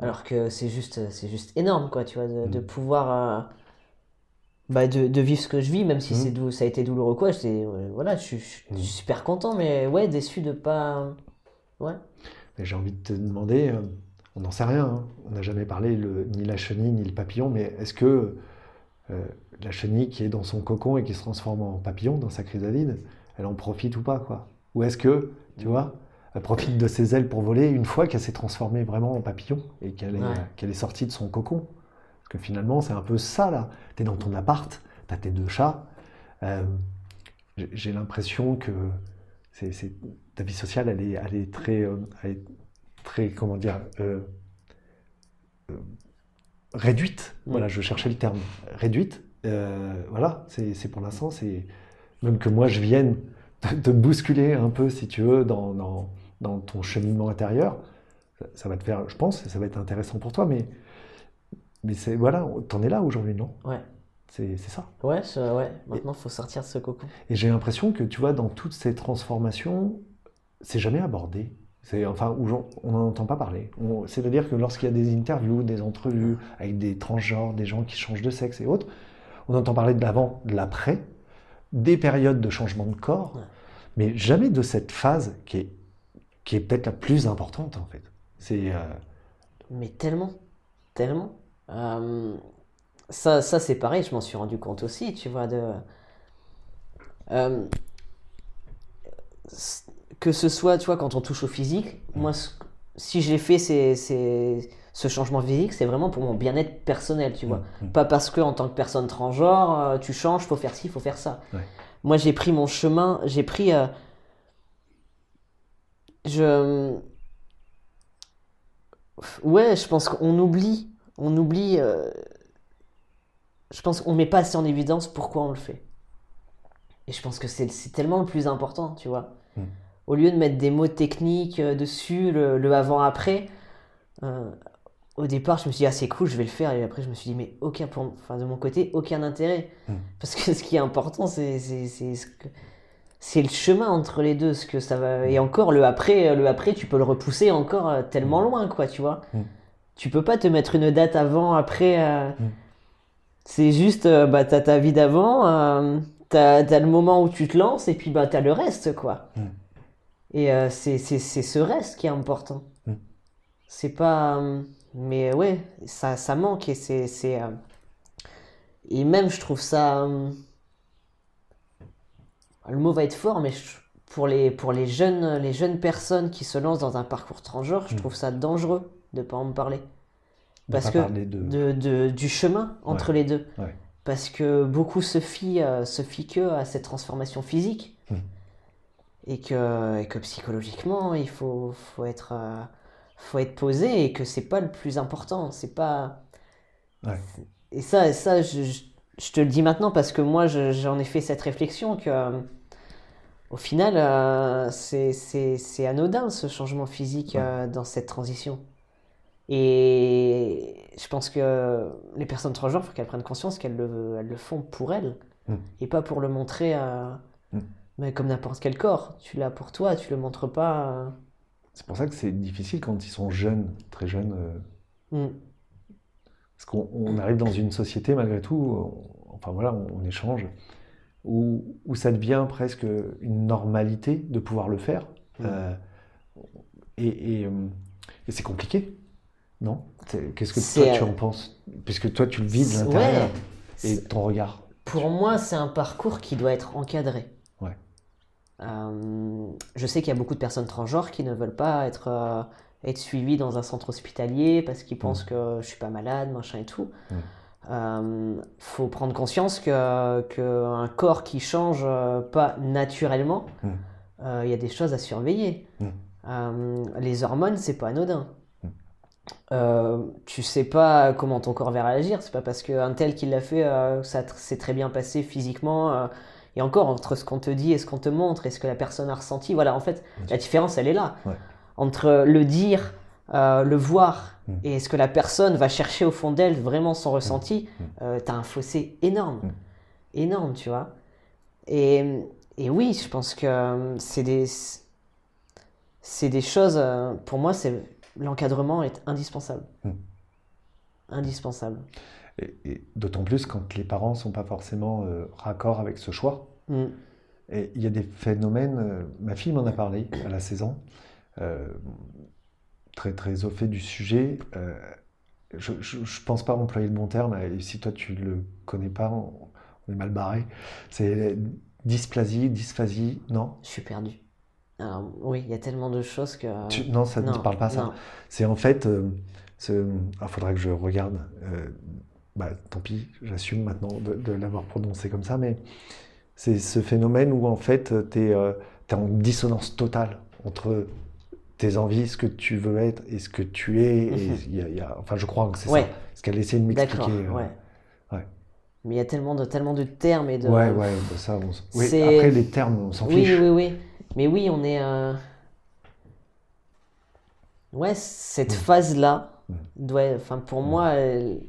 Alors que c'est juste, c'est juste énorme, quoi, tu vois, de, de Mm. pouvoir... euh, Bah de, de vivre ce que je vis, même si Mhm. c'est ça a été douloureux, quoi, ouais, voilà, je suis, Mhm. super content, mais ouais, déçu de pas... Ouais. Mais j'ai envie de te demander, euh, on n'en sait rien, hein. on n'a jamais parlé le, ni la chenille ni le papillon, mais est-ce que euh, la chenille qui est dans son cocon et qui se transforme en papillon dans sa chrysalide, elle en profite ou pas, quoi? Ou est-ce que, tu vois, elle profite de ses ailes pour voler une fois qu'elle s'est transformée vraiment en papillon et qu'elle est, Ouais. est sortie de son cocon? Parce que finalement, c'est un peu ça, là. Tu es dans ton appart, tu as tes deux chats. euh, j'ai- l'impression que c'est, ta vie sociale, elle est, elle est très, euh, elle est très, comment dire, euh, réduite. Mm. Voilà, je cherchais le terme. Réduite. Voilà, c'est, pour l'instant, c'est même que moi je vienne te, te bousculer un peu, si tu veux, dans, dans, dans ton cheminement intérieur. Ça, ça va te faire, je pense, ça va être intéressant pour toi, mais, mais c'est, voilà, t'en es là aujourd'hui, non? Ouais. C'est, c'est ça. Ouais, je- ouais. Maintenant, faut sortir de ce cocon. Et j'ai l'impression que, tu vois, dans toutes ces transformations, c'est jamais abordé. C'est, enfin, on n'en entend pas parler. C'est-à-dire que lorsqu'il y a des interviews, des entrevues avec des transgenres, des gens qui changent de sexe et autres, on entend parler de l'avant, de l'après, des périodes de changement de corps, Ouais. mais jamais de cette phase qui est, qui est peut-être la plus importante, en fait. C'est... euh, Mais tellement, tellement. Euh, ça, ça c'est pareil, je m'en suis rendu compte aussi, tu vois, de... Euh, que ce soit, tu vois, quand on touche au physique, moi, si j'ai fait ces, ces- ce changement physique, c'est vraiment pour mon bien-être personnel, tu vois. Mm, mm. Pas parce que, en tant que personne transgenre, euh, tu changes, faut faire ci, faut faire ça. Ouais. Moi, j'ai pris mon chemin, j'ai pris... euh, je... Ouais, je pense qu'on oublie, on oublie. euh, Je pense qu'on met pas assez en évidence pourquoi on le fait. Et je pense que c'est tellement le plus important, tu vois. Mm. Au lieu de mettre des mots techniques euh, dessus, le, le avant-après, euh, au départ, je me suis dit, ah, c'est cool, je vais le faire. Et après, je me suis dit, mais aucun, pour, enfin, de mon côté, aucun intérêt. Mm. Parce que *laughs* ce qui est important, c'est c'est- le chemin entre les deux. Ce que ça va... Et encore, le après, le après, tu peux le repousser encore tellement loin, quoi, tu vois. Tu peux pas te mettre une date avant, après. euh, Mm. C'est juste, euh, bah, t'as ta vie d'avant, euh, t'as, t'as le moment où tu te lances, et puis bah, t'as le reste, quoi. Mm. Et euh, c'est, c'est, c'est ce reste qui est important. Mm. C'est pas. mais ouais, ça, ça manque, et c'est. c'est euh, Et même, je trouve ça. le mot va être fort, mais je- pour les, pour les jeunes, les jeunes personnes qui se lancent dans un parcours transgenre, je trouve ça dangereux de pas en parler. Parce que parler de- de, du chemin entre les deux. Ouais. Parce que beaucoup se fient, euh, se fient que à cette transformation physique. Mm. Et, que, et que psychologiquement, il faut, faut, être, euh, faut être posé et que c'est pas le plus important. C'est pas. Ouais. Et ça, ça je, je- te le dis maintenant parce que moi, je- j'en ai fait cette réflexion que. euh, au final, euh, c'est- anodin ce changement physique euh, dans cette transition. Et je pense que les personnes transgenres, il faut qu'elles prennent conscience qu'elles le, elles le font pour elles Mm. et pas pour le montrer euh, Mm. mais comme n'importe quel corps. Tu l'as pour toi, tu le montres pas. C'est pour ça que c'est difficile quand ils sont jeunes, très jeunes. euh, mm. Parce qu'on on arrive dans une société, malgré tout, on- enfin voilà, on, on échange, où, où ça devient presque une normalité de pouvoir le faire. Et et, euh, et c'est compliqué, non Qu'est-ce que toi tu euh, en penses Puisque toi tu le vis de l'intérieur. ouais. Et ton regard. Pour moi, c'est un parcours qui doit être encadré. Ouais. Euh, je sais qu'il y a beaucoup de personnes transgenres qui ne veulent pas être, euh, être suivies dans un centre hospitalier parce qu'ils pensent que je suis pas malade, machin et tout. Mm. Euh, faut prendre conscience que, que un corps qui change pas naturellement, Mm. il y a des choses à surveiller. Mm. Les hormones, c'est pas anodin. Euh, tu sais pas comment ton corps va réagir. C'est pas parce qu'un tel qui l'a fait, euh, ça s'est très bien passé physiquement. euh, et encore, entre ce qu'on te dit et ce qu'on te montre et ce que la personne a ressenti, voilà, en fait, la différence, elle est là. Ouais. Entre le dire, le voir Mm. et ce que la personne va chercher au fond d'elle, vraiment son ressenti, Mm. euh, t'as un fossé énorme. Énorme, tu vois. Et, et oui, je pense que c'est des, c'est des choses, pour moi, c'est l'encadrement est indispensable. Mm. Indispensable. Et, et d'autant plus quand les parents sont pas forcément euh, raccord avec ce choix. Mm. Et il y a des phénomènes, euh, ma fille m'en a parlé, elle a 16 ans, euh, très très au fait du sujet. euh, je ne pense pas employer le bon terme, et si toi tu le connais pas, on, on est mal barré. C'est dysplasie, dysphasie, non? Je suis perdu. Alors, oui, il y a tellement de choses que. Tu- Non, ça ne te parle pas ça. C'est en fait, il faudrait que je regarde. euh, bah, tant pis, j'assume maintenant de, de l'avoir prononcé comme ça, mais c'est ce phénomène où en fait tu es, en dissonance totale entre tes envies, ce que tu veux être et ce que tu es. et Mhm. il y a- il y a- enfin, je crois que c'est Ouais. ça. Ce qu'elle essaie de m'expliquer. euh, ouais. ouais. Mais il y a tellement de, tellement de termes et de. ouais, ouais, bah, ça, on oui, après les termes, on s'en Oui, fiche. oui, oui. Mais oui, on est. euh, Ouais, cette Mm. phase-là Mm. doit, enfin, pour moi, elle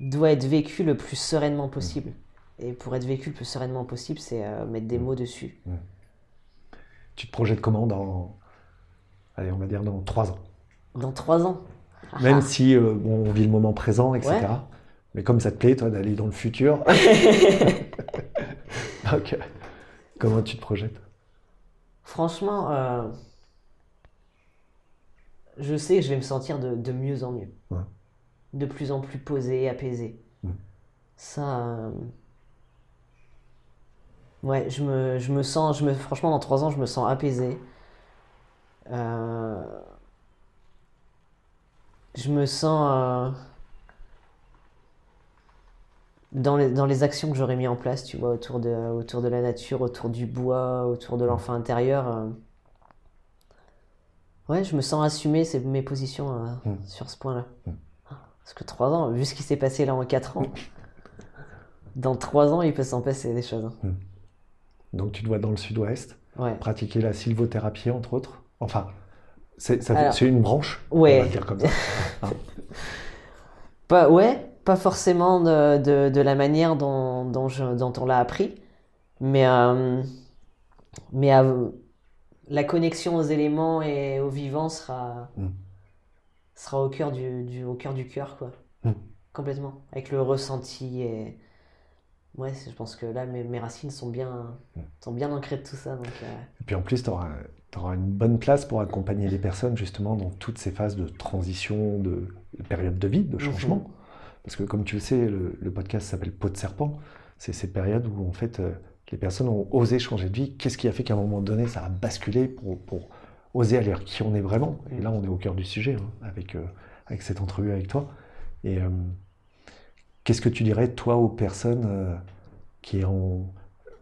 doit être vécue le plus sereinement possible. Et pour être vécue le plus sereinement possible, c'est euh, mettre des Mm. mots dessus. Tu te projettes comment dans, allez, on va dire dans trois ans? Dans trois ans. *laughs* Même si euh, bon, on vit le moment présent, etc. Ouais. Mais comme ça te plaît, toi, d'aller dans le futur. *laughs* *laughs* Euh, comment tu te projettes? Franchement, euh, je sais que je vais me sentir de, de mieux en mieux. Ouais. De plus en plus posé, apaisé. Ça. euh, Ouais, je me, je me sens. Je me, franchement, dans trois ans, je me sens apaisé. Euh, Je me sens. Dans les, dans les actions que j'aurais mis en place, tu vois, autour de, autour de la nature, autour du bois, autour de l'enfant intérieur. euh, Ouais, je me sens assumer ces- mes positions euh, Mm. sur ce point-là. Mm. Parce que trois ans, vu ce qui s'est passé là en quatre ans, *laughs* dans trois ans, il peut s'en passer des choses. hein. Donc, tu te vois dans le sud-ouest, Ouais. pratiquer la sylvothérapie, entre autres. Enfin, c'est une branche, Ouais. on va dire comme ça. *laughs* Hein. Pas, ouais, pas forcément de, de, de la manière dont, dont, je- dont on l'a appris, mais, euh, mais la connexion aux éléments et aux vivants sera, Mm. sera au cœur du, du, au cœur du cœur, quoi. Mm. Complètement. Avec le ressenti et. Ouais, je pense que là, mes, mes racines sont bien, Mm. sont bien ancrées de tout ça. Donc, euh, Et puis en plus, tu auras, une bonne place pour accompagner les personnes justement dans toutes ces phases de transition, de, de période de vie, de changement. Parce que comme tu le sais, le, le podcast s'appelle Peau de serpent. C'est ces périodes où en fait euh, les personnes ont osé changer de vie. Qu'est-ce qui a fait qu'à un moment donné, ça a basculé pour, pour oser aller vers qui on est vraiment? Et là, on est au cœur du sujet hein, avec, euh, avec cette entrevue avec toi. Et euh, qu'est-ce que tu dirais, toi, aux personnes qui ont.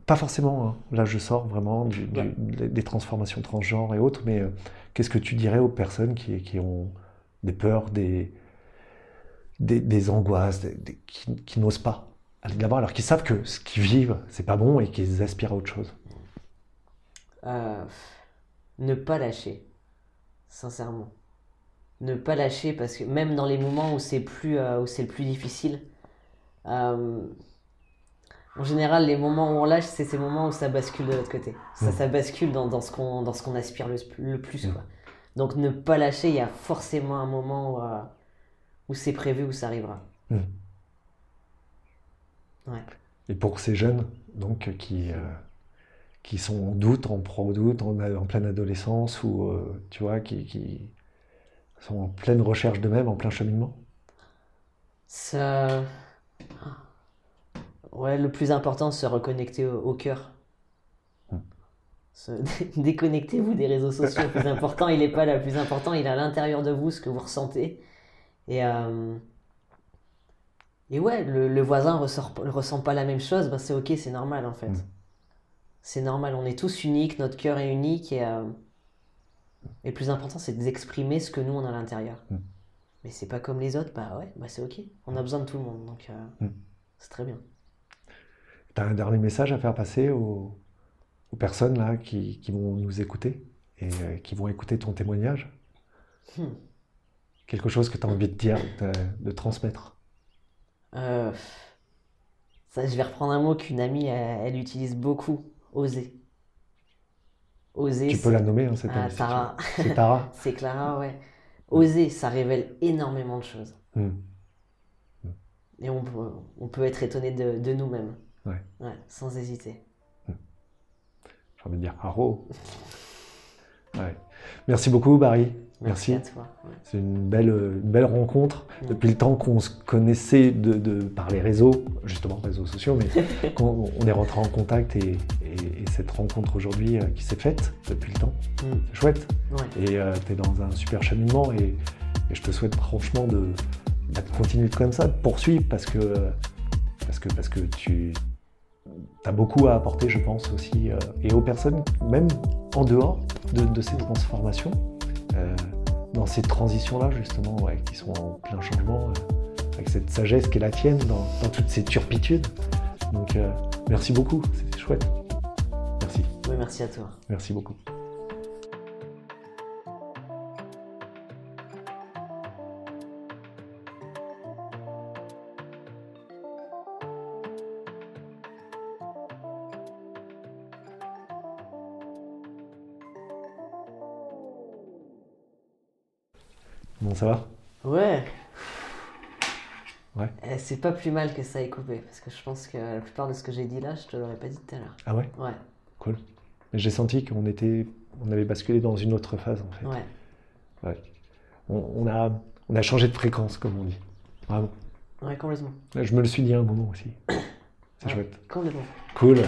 Pas forcément, hein, là je sors vraiment du- du- Ouais. des transformations transgenres et autres, mais qu'est-ce que tu dirais aux personnes qui, qui ont des peurs, des, des, des angoisses, des- des- qui, qui n'osent pas aller de l'avant alors qu'ils savent que ce qu'ils vivent, c'est pas bon et qu'ils aspirent à autre chose Euh, ne pas lâcher, sincèrement. Ne pas lâcher parce que même dans les moments où c'est plus, euh, où c'est le plus difficile, euh, en général, les moments où on lâche, c'est ces moments où ça bascule de l'autre côté. Ça, Mm. ça bascule dans, dans ce qu'on, dans ce qu'on aspire le, le plus, Mm. quoi. Donc ne pas lâcher, il y a forcément un moment où, où c'est prévu, où ça arrivera. Mm. Ouais. Et pour ces jeunes, donc, qui, euh, qui sont en doute, en pro-doute, en, en pleine adolescence, ou, euh, tu vois, qui, qui sont en pleine recherche d'eux-mêmes, en plein cheminement? Ça... Ouais, le plus important, c'est se reconnecter au, au cœur. Hmm. Se- *laughs* Déconnectez-vous des réseaux sociaux. Le plus important, il n'est pas là. Le plus important, il est à l'intérieur de vous, ce que vous ressentez. Et, euh, et ouais, le, le voisin ressort, ne ressent pas la même chose, ben c'est ok, c'est normal en fait. Hmm. C'est normal, on est tous uniques, notre cœur est unique et, euh, et le plus important, c'est d'exprimer ce que nous on a à l'intérieur. Hmm. Mais c'est pas comme les autres, bah ouais, bah c'est ok. On a besoin de tout le monde, donc euh, Hmm. c'est très bien. Tu as un dernier message à faire passer aux, aux personnes là qui, qui vont nous écouter et euh, qui vont écouter ton témoignage? Hmm. Quelque chose que tu as envie de dire, de, de transmettre Euh, ça, je vais reprendre un mot qu'une amie, elle, elle utilise beaucoup, oser. Oser, Tu peux la nommer, hein, cette Ah, Tara. C'est Tara. *laughs* c'est Clara, ouais. Oser, ça révèle énormément de choses. Hmm. Et on peut, on peut être étonné de, de nous-mêmes. Ouais. sans hésiter. J'ai envie de dire Haro. *laughs* Ouais. Merci beaucoup, Barry. Merci, Merci. à toi. ouais. C'est une belle, une belle rencontre. Depuis le temps qu'on se connaissait de, de- par les réseaux, justement réseaux sociaux, mais *laughs* qu'on on est rentré en contact et, et- et cette rencontre aujourd'hui euh, qui s'est faite depuis le temps, Mm. c'est chouette. Ouais. Et tu es dans un super cheminement et, et je te souhaite franchement de, bah, de continuer comme ça, de poursuivre parce que, parce que, parce que tu as beaucoup à apporter, je pense aussi, euh, et aux personnes, même en dehors de, de ces transformations, euh, dans ces transitions-là, justement, ouais, qui sont en plein changement, euh, avec cette sagesse qui est la tienne dans, dans toutes ces turpitudes. Donc, euh, merci beaucoup, c'était chouette. Merci, Oui, merci à toi. merci beaucoup. Bon, ça va Ouais. Ouais. Eh, c'est pas plus mal que ça ait coupé, parce que je pense que la plupart de ce que j'ai dit là, je te l'aurais pas dit tout à l'heure. Ah ouais? Ouais, Cool. Mais j'ai senti qu'on était, on avait basculé dans une autre phase en fait. ouais. Ouais. On, on a, on a changé de fréquence comme on dit. Vraiment. Ouais, complètement. Je me le suis dit à un moment aussi. C'est Ouais. chouette. Complètement. Cool.